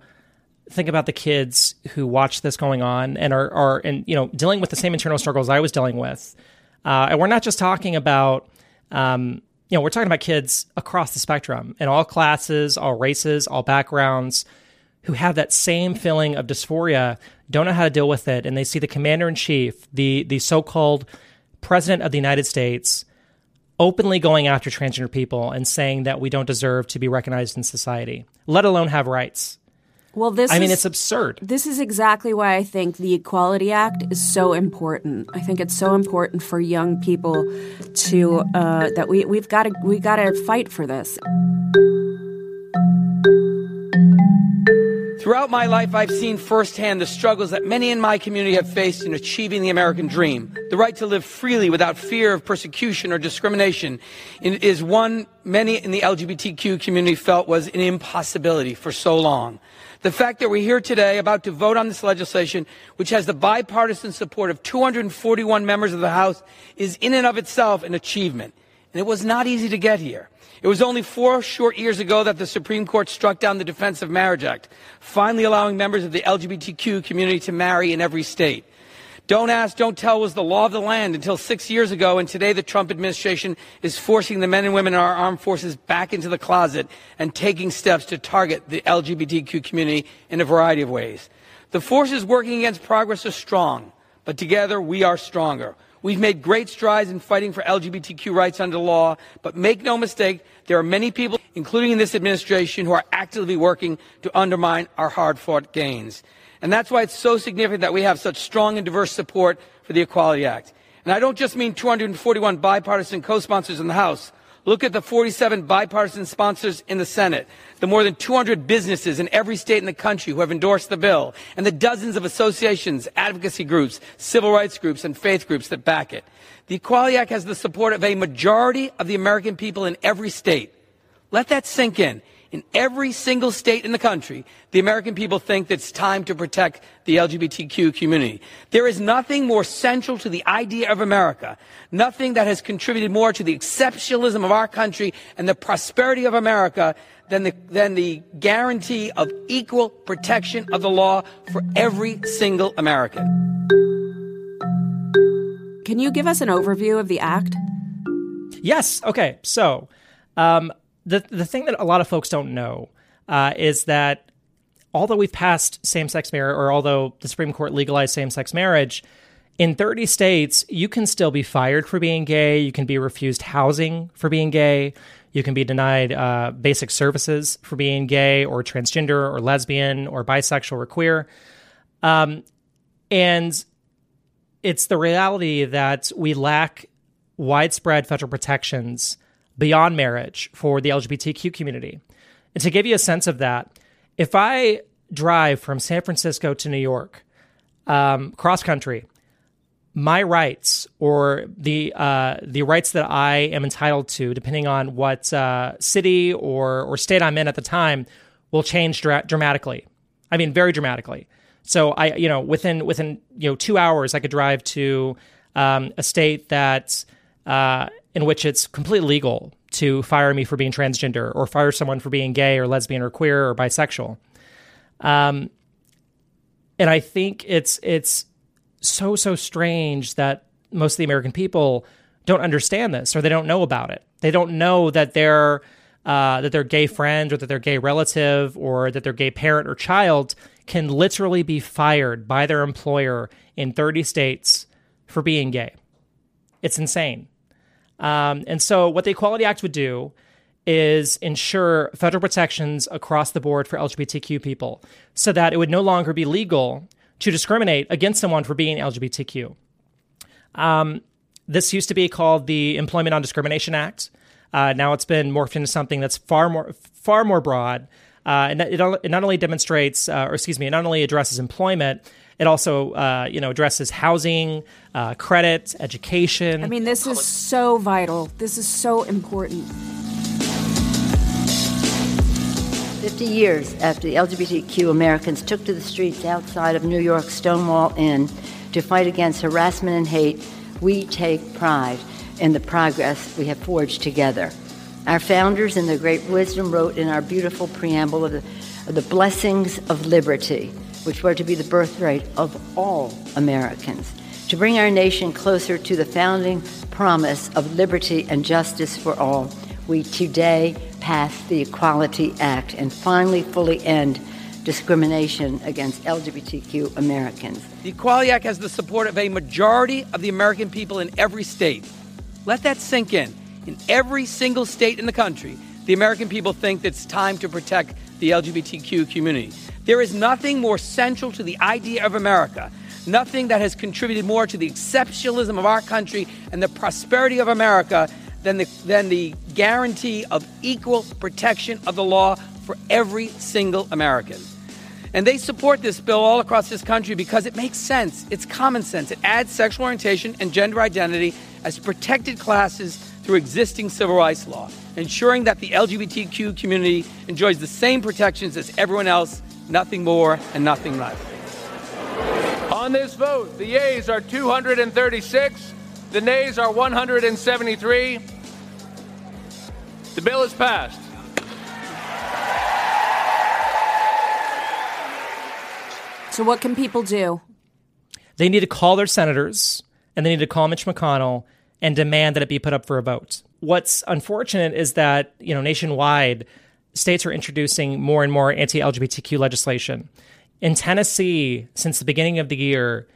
think about the kids who watch this going on and are, are and you know dealing with the same internal struggles I was dealing with. Uh, and we're not just talking about um, you know we're talking about kids across the spectrum in all classes, all races, all backgrounds who have that same feeling of dysphoria, don't know how to deal with it, and they see the commander in chief, the the so called president of the United States, openly going after transgender people and saying that we don't deserve to be recognized in society, let alone have rights. Well, this I mean, is- it's absurd. This is exactly why I think the Equality Act is so important. I think it's so important for young people to uh, that we we've got to we got to fight for this. Throughout my life, I've seen firsthand the struggles that many in my community have faced in achieving the American dream. The right to live freely without fear of persecution or discrimination is one many in the LGBTQ community felt was an impossibility for so long. The fact that we're here today about to vote on this legislation, which has the bipartisan support of 241 members of the House, is in and of itself an achievement. And it was not easy to get here. It was only four short years ago that the Supreme Court struck down the Defense of Marriage Act, finally allowing members of the LGBTQ community to marry in every state. Don't ask, don't tell was the law of the land until six years ago, and today the Trump administration is forcing the men and women in our armed forces back into the closet and taking steps to target the LGBTQ community in a variety of ways. The forces working against progress are strong, but together we are stronger. We've made great strides in fighting for LGBTQ rights under law, but make no mistake, there are many people, including in this administration, who are actively working to undermine our hard fought gains. And that's why it's so significant that we have such strong and diverse support for the Equality Act. And I don't just mean 241 bipartisan co-sponsors in the House. Look at the 47 bipartisan sponsors in the Senate, the more than 200 businesses in every state in the country who have endorsed the bill, and the dozens of associations, advocacy groups, civil rights groups, and faith groups that back it. The Equality Act has the support of a majority of the American people in every state. Let that sink in. In every single state in the country, the American people think that it's time to protect the LGBTQ community. There is nothing more central to the idea of America, nothing that has contributed more to the exceptionalism of our country and the prosperity of America than the, than the guarantee of equal protection of the law for every single American. Can you give us an overview of the act? Yes. Okay. So, um, the the thing that a lot of folks don't know uh, is that although we've passed same sex marriage, or although the Supreme Court legalized same sex marriage, in 30 states you can still be fired for being gay. You can be refused housing for being gay. You can be denied uh, basic services for being gay or transgender or lesbian or bisexual or queer. Um, and it's the reality that we lack widespread federal protections beyond marriage for the LGBTQ community. And to give you a sense of that, if I drive from San Francisco to New York, um, cross country, my rights or the uh, the rights that I am entitled to, depending on what uh, city or or state I'm in at the time, will change dra- dramatically. I mean, very dramatically. So I, you know, within within you know two hours, I could drive to um, a state that uh, in which it's completely legal to fire me for being transgender or fire someone for being gay or lesbian or queer or bisexual. Um, and I think it's it's so so strange that most of the American people don't understand this or they don't know about it. They don't know that their uh, that their gay friend or that their gay relative or that their gay parent or child can literally be fired by their employer in 30 states for being gay. It's insane. Um, and so, what the Equality Act would do is ensure federal protections across the board for LGBTQ people so that it would no longer be legal to discriminate against someone for being LGBTQ. Um, this used to be called the Employment Non Discrimination Act. Uh, now it's been morphed into something that's far more far more broad, uh, and it, it, not only demonstrates, uh, or excuse me, it not only addresses employment, it also, uh, you know, addresses housing, uh, credit, education. I mean, this is so vital. This is so important. 50 years after the LGBTQ Americans took to the streets outside of New York's Stonewall Inn to fight against harassment and hate, we take pride in the progress we have forged together. Our founders, in their great wisdom, wrote in our beautiful preamble of the, of the blessings of liberty which were to be the birthright of all Americans, to bring our nation closer to the founding promise of liberty and justice for all, we today pass the Equality Act and finally fully end discrimination against LGBTQ Americans. The Equality Act has the support of a majority of the American people in every state. Let that sink in. In every single state in the country, the American people think it's time to protect the LGBTQ community. There is nothing more central to the idea of America, nothing that has contributed more to the exceptionalism of our country and the prosperity of America than the, than the guarantee of equal protection of the law for every single American. And they support this bill all across this country because it makes sense. It's common sense. It adds sexual orientation and gender identity as protected classes through existing civil rights law, ensuring that the LGBTQ community enjoys the same protections as everyone else nothing more and nothing less. On this vote, the yeas are 236, the nays are 173. The bill is passed. So, what can people do? They need to call their senators and they need to call Mitch McConnell and demand that it be put up for a vote. What's unfortunate is that, you know, nationwide, states are introducing more and more anti LGBTQ legislation. In Tennessee, since the beginning of the year,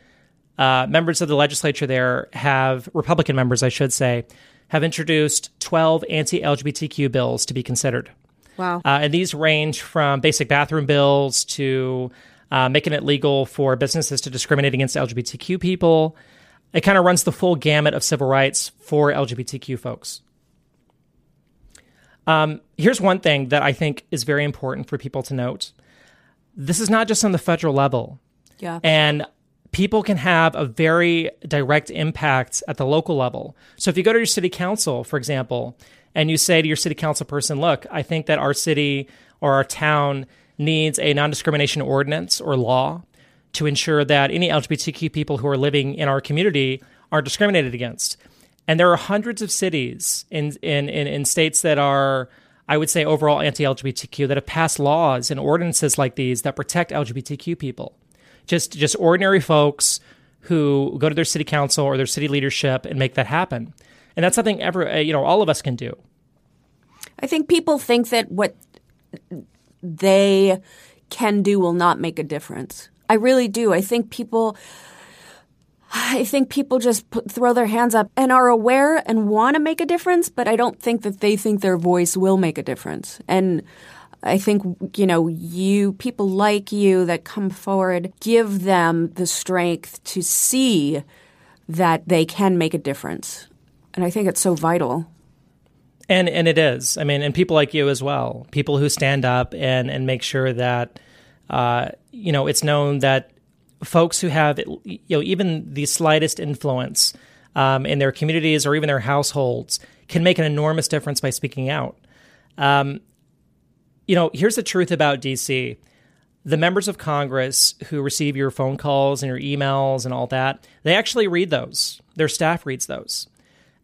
uh, members of the legislature there have, Republican members, I should say, have introduced 12 anti LGBTQ bills to be considered. Wow. Uh, and these range from basic bathroom bills to uh, making it legal for businesses to discriminate against LGBTQ people. It kind of runs the full gamut of civil rights for LGBTQ folks. Um, here's one thing that I think is very important for people to note. This is not just on the federal level. Yeah. And people can have a very direct impact at the local level. So if you go to your city council, for example, and you say to your city council person, look, I think that our city or our town needs a non discrimination ordinance or law to ensure that any LGBTQ people who are living in our community aren't discriminated against. And there are hundreds of cities in, in, in, in states that are, I would say, overall anti LGBTQ that have passed laws and ordinances like these that protect LGBTQ people. Just, just ordinary folks who go to their city council or their city leadership and make that happen. And that's something ever, uh, you know, all of us can do. I think people think that what they can do will not make a difference. I really do. I think people. I think people just put, throw their hands up and are aware and want to make a difference, but I don't think that they think their voice will make a difference. And I think, you know, you, people like you that come forward, give them the strength to see that they can make a difference. And I think it's so vital. And and it is. I mean, and people like you as well. People who stand up and and make sure that uh, you know it's known that folks who have you know even the slightest influence um, in their communities or even their households can make an enormous difference by speaking out. Um, you know, here's the truth about DC. The members of Congress who receive your phone calls and your emails and all that, they actually read those. Their staff reads those.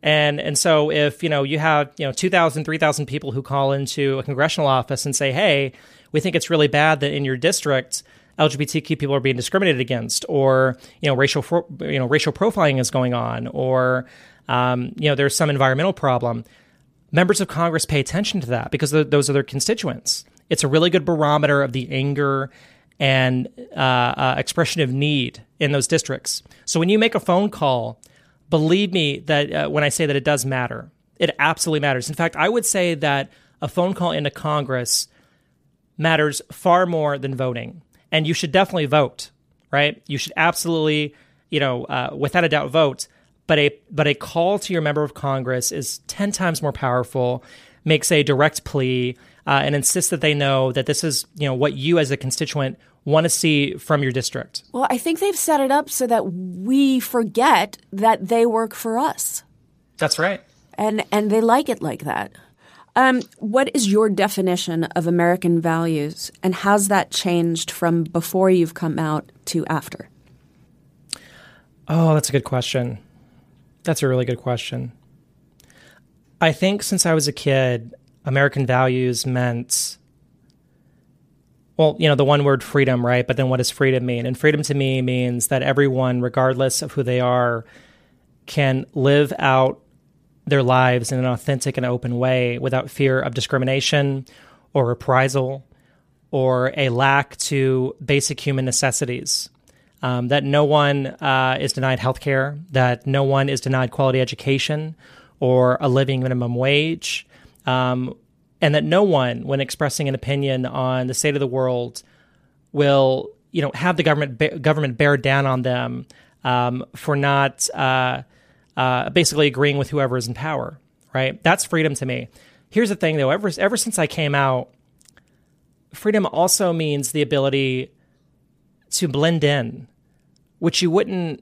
And and so if, you know, you have, you know, 2,000, 3,000 people who call into a congressional office and say, "Hey, we think it's really bad that in your district LGBTQ people are being discriminated against or, you know, racial you know, racial profiling is going on or um, you know, there's some environmental problem." Members of Congress pay attention to that because those are their constituents. It's a really good barometer of the anger and uh, uh, expression of need in those districts. So when you make a phone call believe me that uh, when I say that it does matter, it absolutely matters. In fact, I would say that a phone call into Congress matters far more than voting. And you should definitely vote, right? You should absolutely, you know, uh, without a doubt, vote. But a but a call to your member of Congress is ten times more powerful. Makes a direct plea uh, and insists that they know that this is, you know, what you as a constituent want to see from your district? Well, I think they've set it up so that we forget that they work for us. That's right. And and they like it like that. Um, what is your definition of American values, and how's that changed from before you've come out to after? Oh, that's a good question. That's a really good question. I think since I was a kid, American values meant well, you know, the one word freedom, right? But then what does freedom mean? And freedom to me means that everyone, regardless of who they are, can live out their lives in an authentic and open way without fear of discrimination or reprisal or a lack to basic human necessities. Um, that no one uh, is denied health care, that no one is denied quality education or a living minimum wage, um, and that no one, when expressing an opinion on the state of the world, will you know have the government be- government bear down on them um, for not uh, uh, basically agreeing with whoever is in power. Right? That's freedom to me. Here's the thing, though. Ever ever since I came out, freedom also means the ability to blend in, which you wouldn't.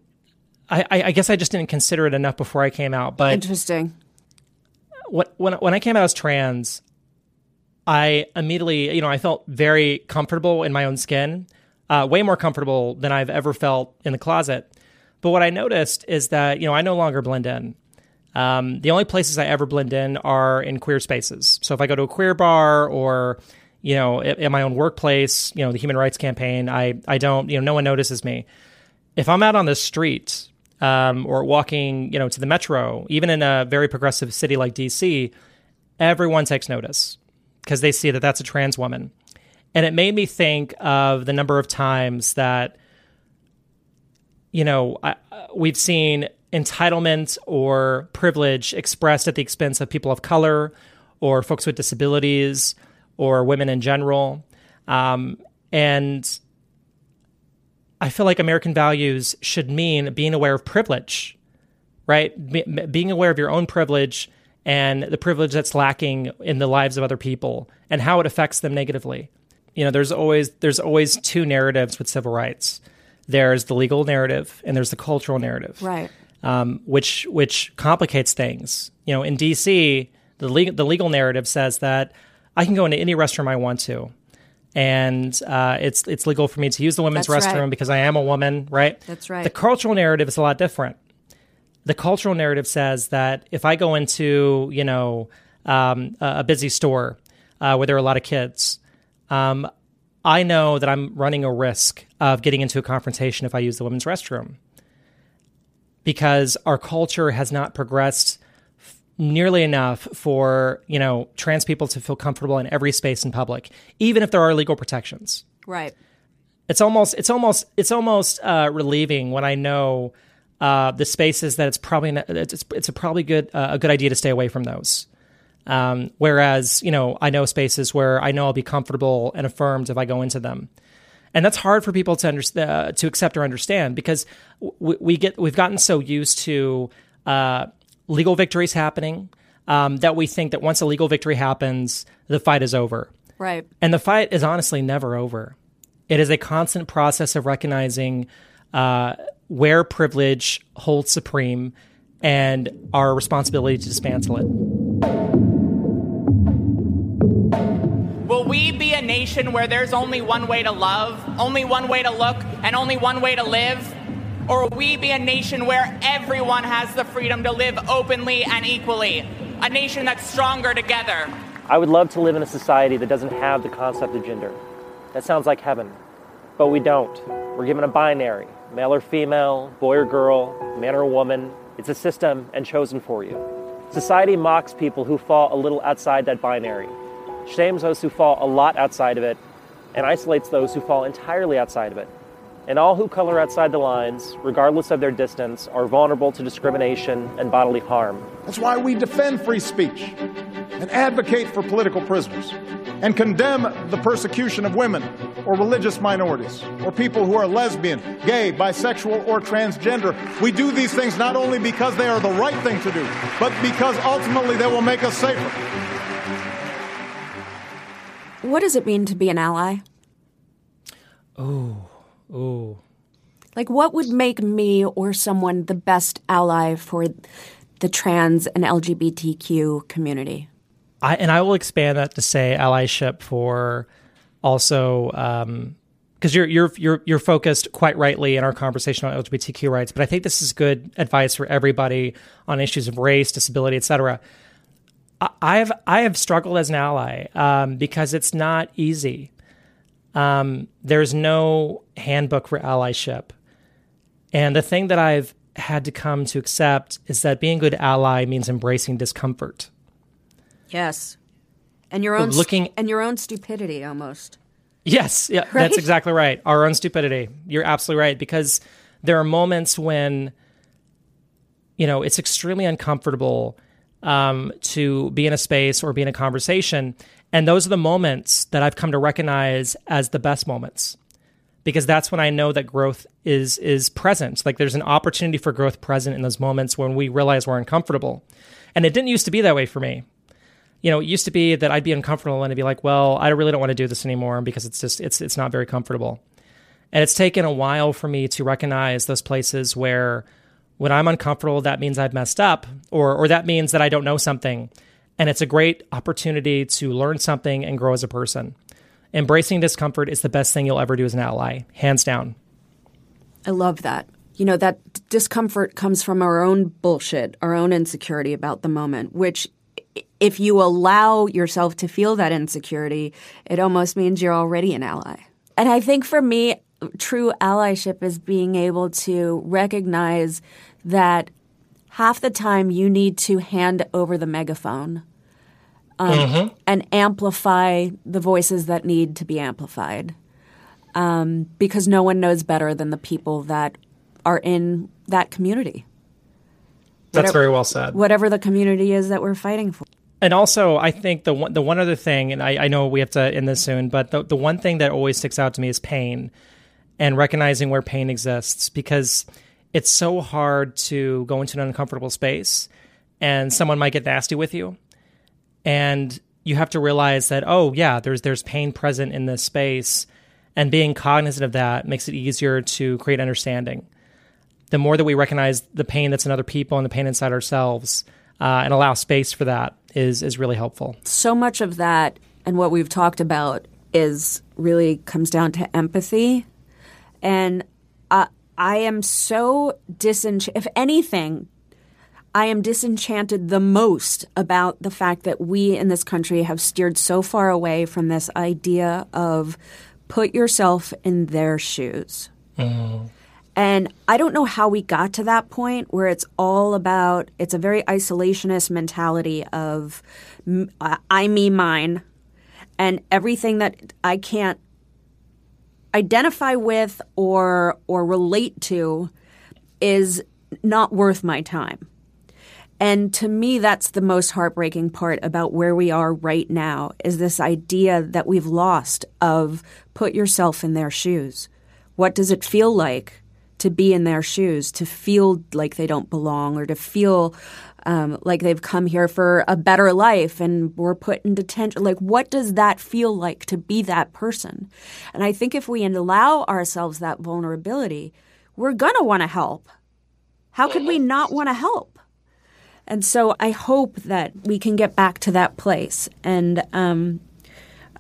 I, I guess I just didn't consider it enough before I came out. But interesting. When when when I came out as trans, I immediately, you know, I felt very comfortable in my own skin, uh, way more comfortable than I've ever felt in the closet. But what I noticed is that, you know, I no longer blend in. Um, the only places I ever blend in are in queer spaces. So if I go to a queer bar or, you know, in my own workplace, you know, the Human Rights Campaign, I, I don't, you know, no one notices me. If I'm out on the street um, or walking, you know, to the metro, even in a very progressive city like DC, everyone takes notice because they see that that's a trans woman. And it made me think of the number of times that, you know, I, we've seen entitlement or privilege expressed at the expense of people of color or folks with disabilities or women in general. Um, and I feel like American values should mean being aware of privilege, right? Be, being aware of your own privilege and the privilege that's lacking in the lives of other people and how it affects them negatively. You know, there's always there's always two narratives with civil rights. There's the legal narrative and there's the cultural narrative, Right. um, which which complicates things. You know, in DC, the legal the legal narrative says that I can go into any restroom I want to, and uh, it's it's legal for me to use the women's That's restroom right. because I am a woman, right? That's right. The cultural narrative is a lot different. The cultural narrative says that if I go into you know um, a a busy store uh, where there are a lot of kids, um, I know that I'm running a risk of getting into a confrontation if I use the women's restroom because our culture has not progressed f- nearly enough for you know trans people to feel comfortable in every space in public, even if there are legal protections. Right. It's almost it's almost it's almost uh, relieving when I know uh, the spaces that it's probably not, it's it's a probably good uh, a good idea to stay away from those. Um, whereas you know I know spaces where I know I'll be comfortable and affirmed if I go into them and that's hard for people to understand, uh, to accept or understand because we, we get we've gotten so used to uh, legal victories happening um, that we think that once a legal victory happens, the fight is over. Right. And the fight is honestly never over. It is a constant process of recognizing uh, where privilege holds supreme and our responsibility to dismantle it. We be a nation where there's only one way to love, only one way to look, and only one way to live? Or will we be a nation where everyone has the freedom to live openly and equally? A nation that's stronger together. I would love to live in a society that doesn't have the concept of gender. That sounds like heaven. But we don't. We're given a binary male or female, boy or girl, man or woman. It's a system and chosen for you. Society mocks people who fall a little outside that binary, shames those who fall a lot outside of it, and isolates those who fall entirely outside of it. And all who color outside the lines, regardless of their distance, are vulnerable to discrimination and bodily harm. That's why we defend free speech and advocate for political prisoners and condemn the persecution of women or religious minorities or people who are lesbian, gay, bisexual, or transgender. We do these things not only because they are the right thing to do, but because ultimately they will make us safer. What does it mean to be an ally? Oh, ooh. Like, what would make me or someone the best ally for the trans and LGBTQ community? I, and I will expand that to say allyship for also um, because you're you're you're you're focused quite rightly in our conversation on LGBTQ rights, but I think this is good advice for everybody on issues of race, disability, etc. I- I've I have struggled as an ally um, because it's not easy. Um, there's no handbook for allyship, and the thing that I've had to come to accept is that being a good ally means embracing discomfort. Yes, and your own Looking- and your own stupidity almost. Yes, yeah, <laughs> Right? that's exactly right. Our own stupidity. You're absolutely right because there are moments when you know it's extremely uncomfortable um, to be in a space or be in a conversation, and those are the moments that I've come to recognize as the best moments because that's when I know that growth is is present. Like there's an opportunity for growth present in those moments when we realize we're uncomfortable, and it didn't used to be that way for me you know, it used to be that I'd be uncomfortable and I'd be like, well, I really don't want to do this anymore because it's just it's it's not very comfortable. And it's taken a while for me to recognize those places where when I'm uncomfortable, that means I've messed up or or that means that I don't know something. And it's a great opportunity to learn something and grow as a person. Embracing discomfort is the best thing you'll ever do as an ally, hands down. I love that. You know, that discomfort comes from our own bullshit, our own insecurity about the moment, which if you allow yourself to feel that insecurity, it almost means you're already an ally. And I think for me, true allyship is being able to recognize that half the time you need to hand over the megaphone um, Mhm. and amplify the voices that need to be amplified um, because no one knows better than the people that are in that community. That's Whatever- very well said. Whatever the community is that we're fighting for. And also, I think the one the one other thing, and I, I know we have to end this soon, but the the one thing that always sticks out to me is pain, and recognizing where pain exists because it's so hard to go into an uncomfortable space, and someone might get nasty with you, and you have to realize that oh yeah, there's there's pain present in this space, And being cognizant of that makes it easier to create understanding. The more that we recognize the pain that's in other people and the pain inside ourselves uh, and allow space for that is, is really helpful. So much of that and what we've talked about is really comes down to empathy. And uh, I am so disenchanted. If anything, I am disenchanted the most about the fact that we in this country have steered so far away from this idea of put yourself in their shoes. Mm. And I don't know how we got to that point where it's all about, it's a very isolationist mentality of I, me, mine, and everything that I can't identify with or or relate to is not worth my time. And to me that's the most heartbreaking part about where we are right now is this idea that we've lost of put yourself in their shoes. What does it feel like to be in their shoes, to feel like they don't belong or to feel um, like they've come here for a better life and were put in detention. Like, what does that feel like to be that person? And I think if we allow ourselves that vulnerability, we're going to want to help. How could we not want to help? And so I hope that we can get back to that place. And um,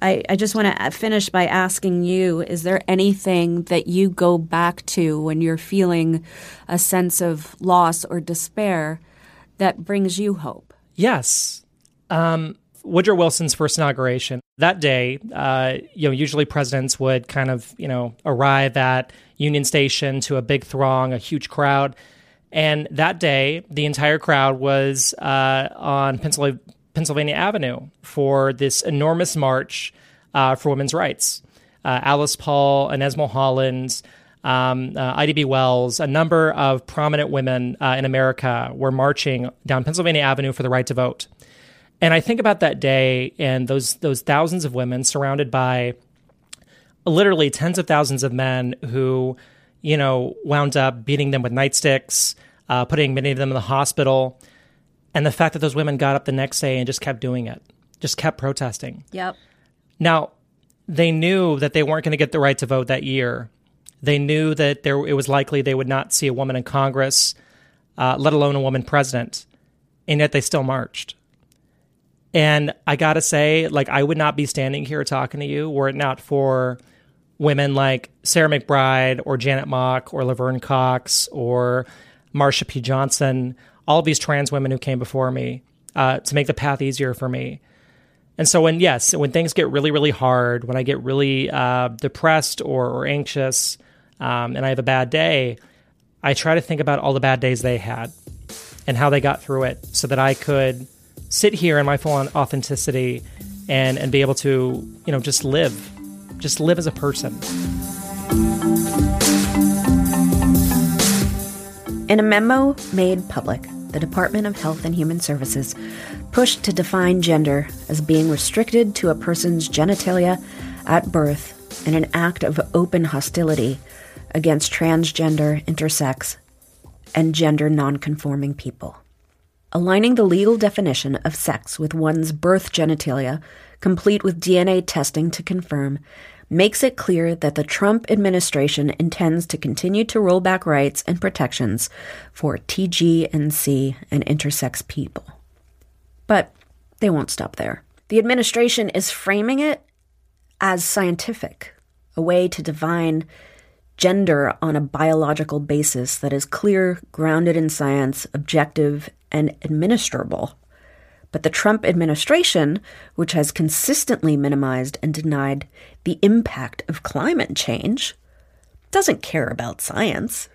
I, I just want to finish by asking you is there anything that you go back to when you're feeling a sense of loss or despair? that brings you hope? Yes. Um, Woodrow Wilson's first inauguration. That day, uh, you know, usually presidents would kind of, you know, arrive at Union Station to a big throng, a huge crowd. And that day, the entire crowd was uh, on Pennsylvania, Pennsylvania Avenue for this enormous march uh, for women's rights. Uh, Alice Paul, Inez Milholland, um, uh, Ida B. Wells, a number of prominent women uh, in America were marching down Pennsylvania Avenue for the right to vote. And I think about that day and those those thousands of women surrounded by literally tens of thousands of men who, you know, wound up beating them with nightsticks, uh, putting many of them in the hospital, and the fact that those women got up the next day and just kept doing it, just kept protesting. Yep. Now, they knew that they weren't going to get the right to vote that year, they knew that there it was likely they would not see a woman in Congress, uh, let alone a woman president, and yet they still marched. And I gotta say, like, I would not be standing here talking to you were it not for women like Sarah McBride or Janet Mock or Laverne Cox or Marsha P. Johnson, all these trans women who came before me uh, to make the path easier for me. And so, when yes, when things get really, really hard, when I get really uh, depressed or, or anxious, um, and I have a bad day, I try to think about all the bad days they had and how they got through it so that I could sit here in my full authenticity and, and be able to, you know, just live, just live as a person. In a memo made public, the Department of Health and Human Services pushed to define gender as being restricted to a person's genitalia at birth in an act of open hostility against transgender, intersex, and gender nonconforming people. Aligning the legal definition of sex with one's birth genitalia, complete with DNA testing to confirm, makes it clear that the Trump administration intends to continue to roll back rights and protections for TGNC and intersex people. But they won't stop there. The administration is framing it as scientific, a way to define gender on a biological basis that is clear, grounded in science, objective, and administrable. But the Trump administration, which has consistently minimized and denied the impact of climate change, doesn't care about science.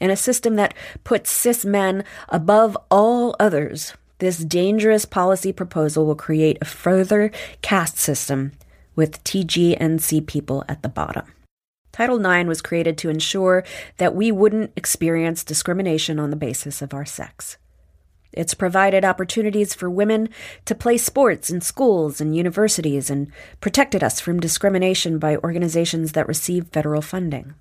In a system that puts cis men above all others, this dangerous policy proposal will create a further caste system with TGNC people at the bottom. Title IX was created to ensure that we wouldn't experience discrimination on the basis of our sex. It's provided opportunities for women to play sports in schools and universities and protected us from discrimination by organizations that receive federal funding.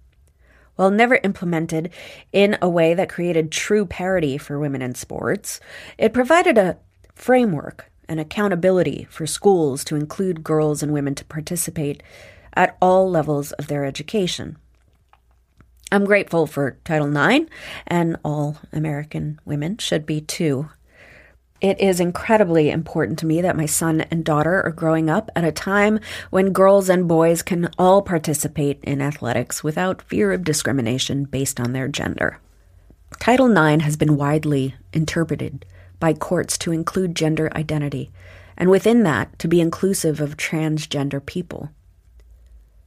While never implemented in a way that created true parity for women in sports, it provided a framework and accountability for schools to include girls and women to participate at all levels of their education. I'm grateful for Title IX, and all American women should be too. It is incredibly important to me that my son and daughter are growing up at a time when girls and boys can all participate in athletics without fear of discrimination based on their gender. Title IX has been widely interpreted by courts to include gender identity, and within that, to be inclusive of transgender people.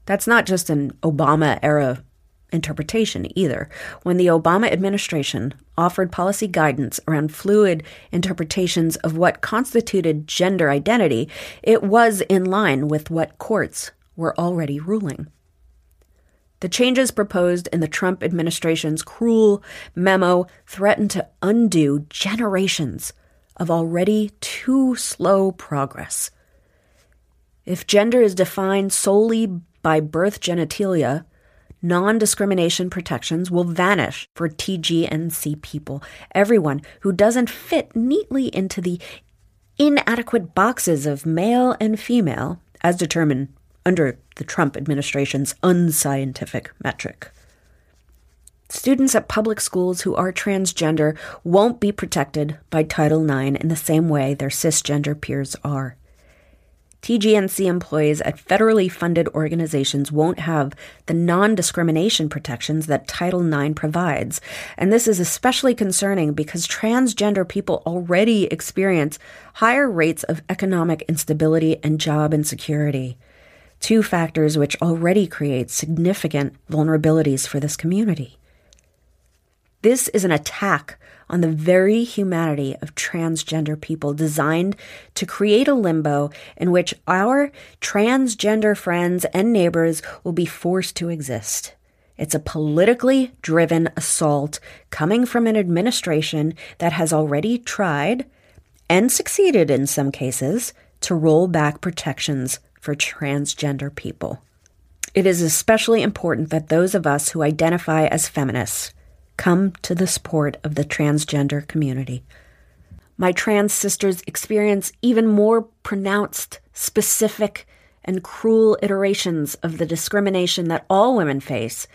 That's not just an Obama era interpretation either. When the Obama administration offered policy guidance around fluid interpretations of what constituted gender identity, it was in line with what courts were already ruling. The changes proposed in the Trump administration's cruel memo threaten to undo generations of already too slow progress. If gender is defined solely by birth genitalia, non discrimination protections will vanish for TGNC people, everyone who doesn't fit neatly into the inadequate boxes of male and female as determined under the Trump administration's unscientific metric. Students at public schools who are transgender won't be protected by Title IX in the same way their cisgender peers are. TGNC employees at federally funded organizations won't have the non discrimination protections that Title IX provides. And this is especially concerning because transgender people already experience higher rates of economic instability and job insecurity. Two factors which already create significant vulnerabilities for this community. This is an attack on the very humanity of transgender people, designed to create a limbo in which our transgender friends and neighbors will be forced to exist. It's a politically driven assault coming from an administration that has already tried and succeeded in some cases to roll back protections for transgender people. It is especially important that those of us who identify as feminists come to the support of the transgender community. My trans sisters experience even more pronounced, specific, and cruel iterations of the discrimination that all women face.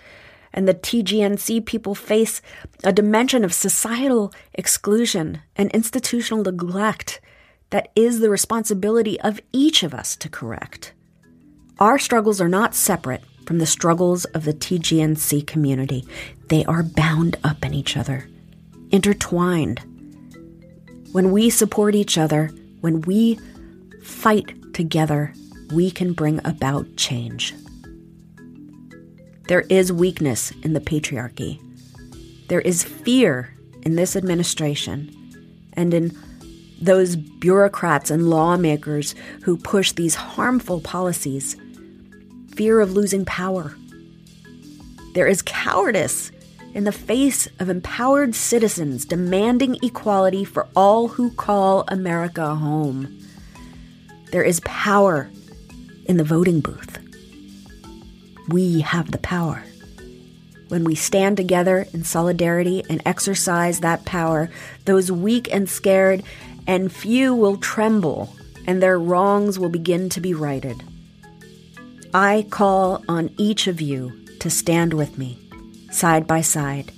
And the TGNC people face a dimension of societal exclusion and institutional neglect that is the responsibility of each of us to correct. Our struggles are not separate from the struggles of the TGNC community. They are bound up in each other, intertwined. When we support each other, when we fight together, we can bring about change. There is weakness in the patriarchy. There is fear in this administration and in those bureaucrats and lawmakers who push these harmful policies fear of losing power. There is cowardice in the face of empowered citizens demanding equality for all who call America home. There is power in the voting booth. We have the power. When we stand together in solidarity and exercise that power, those weak and scared and few will tremble, and their wrongs will begin to be righted. I call on each of you to stand with me, side by side,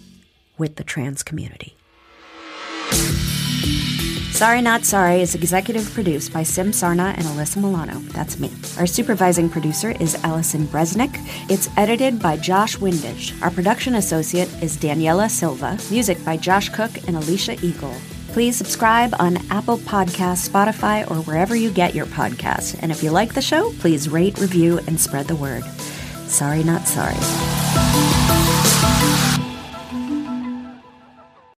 with the trans community. Sorry Not Sorry is executive produced by Sim Sarna and Alyssa Milano. That's me. Our supervising producer is Allison Bresnick. It's edited by Josh Windish. Our production associate is Daniela Silva. Music by Josh Cook and Alicia Eagle. Please subscribe on Apple Podcasts, Spotify, or wherever you get your podcasts. And if you like the show, please rate, review, and spread the word. Sorry, not sorry.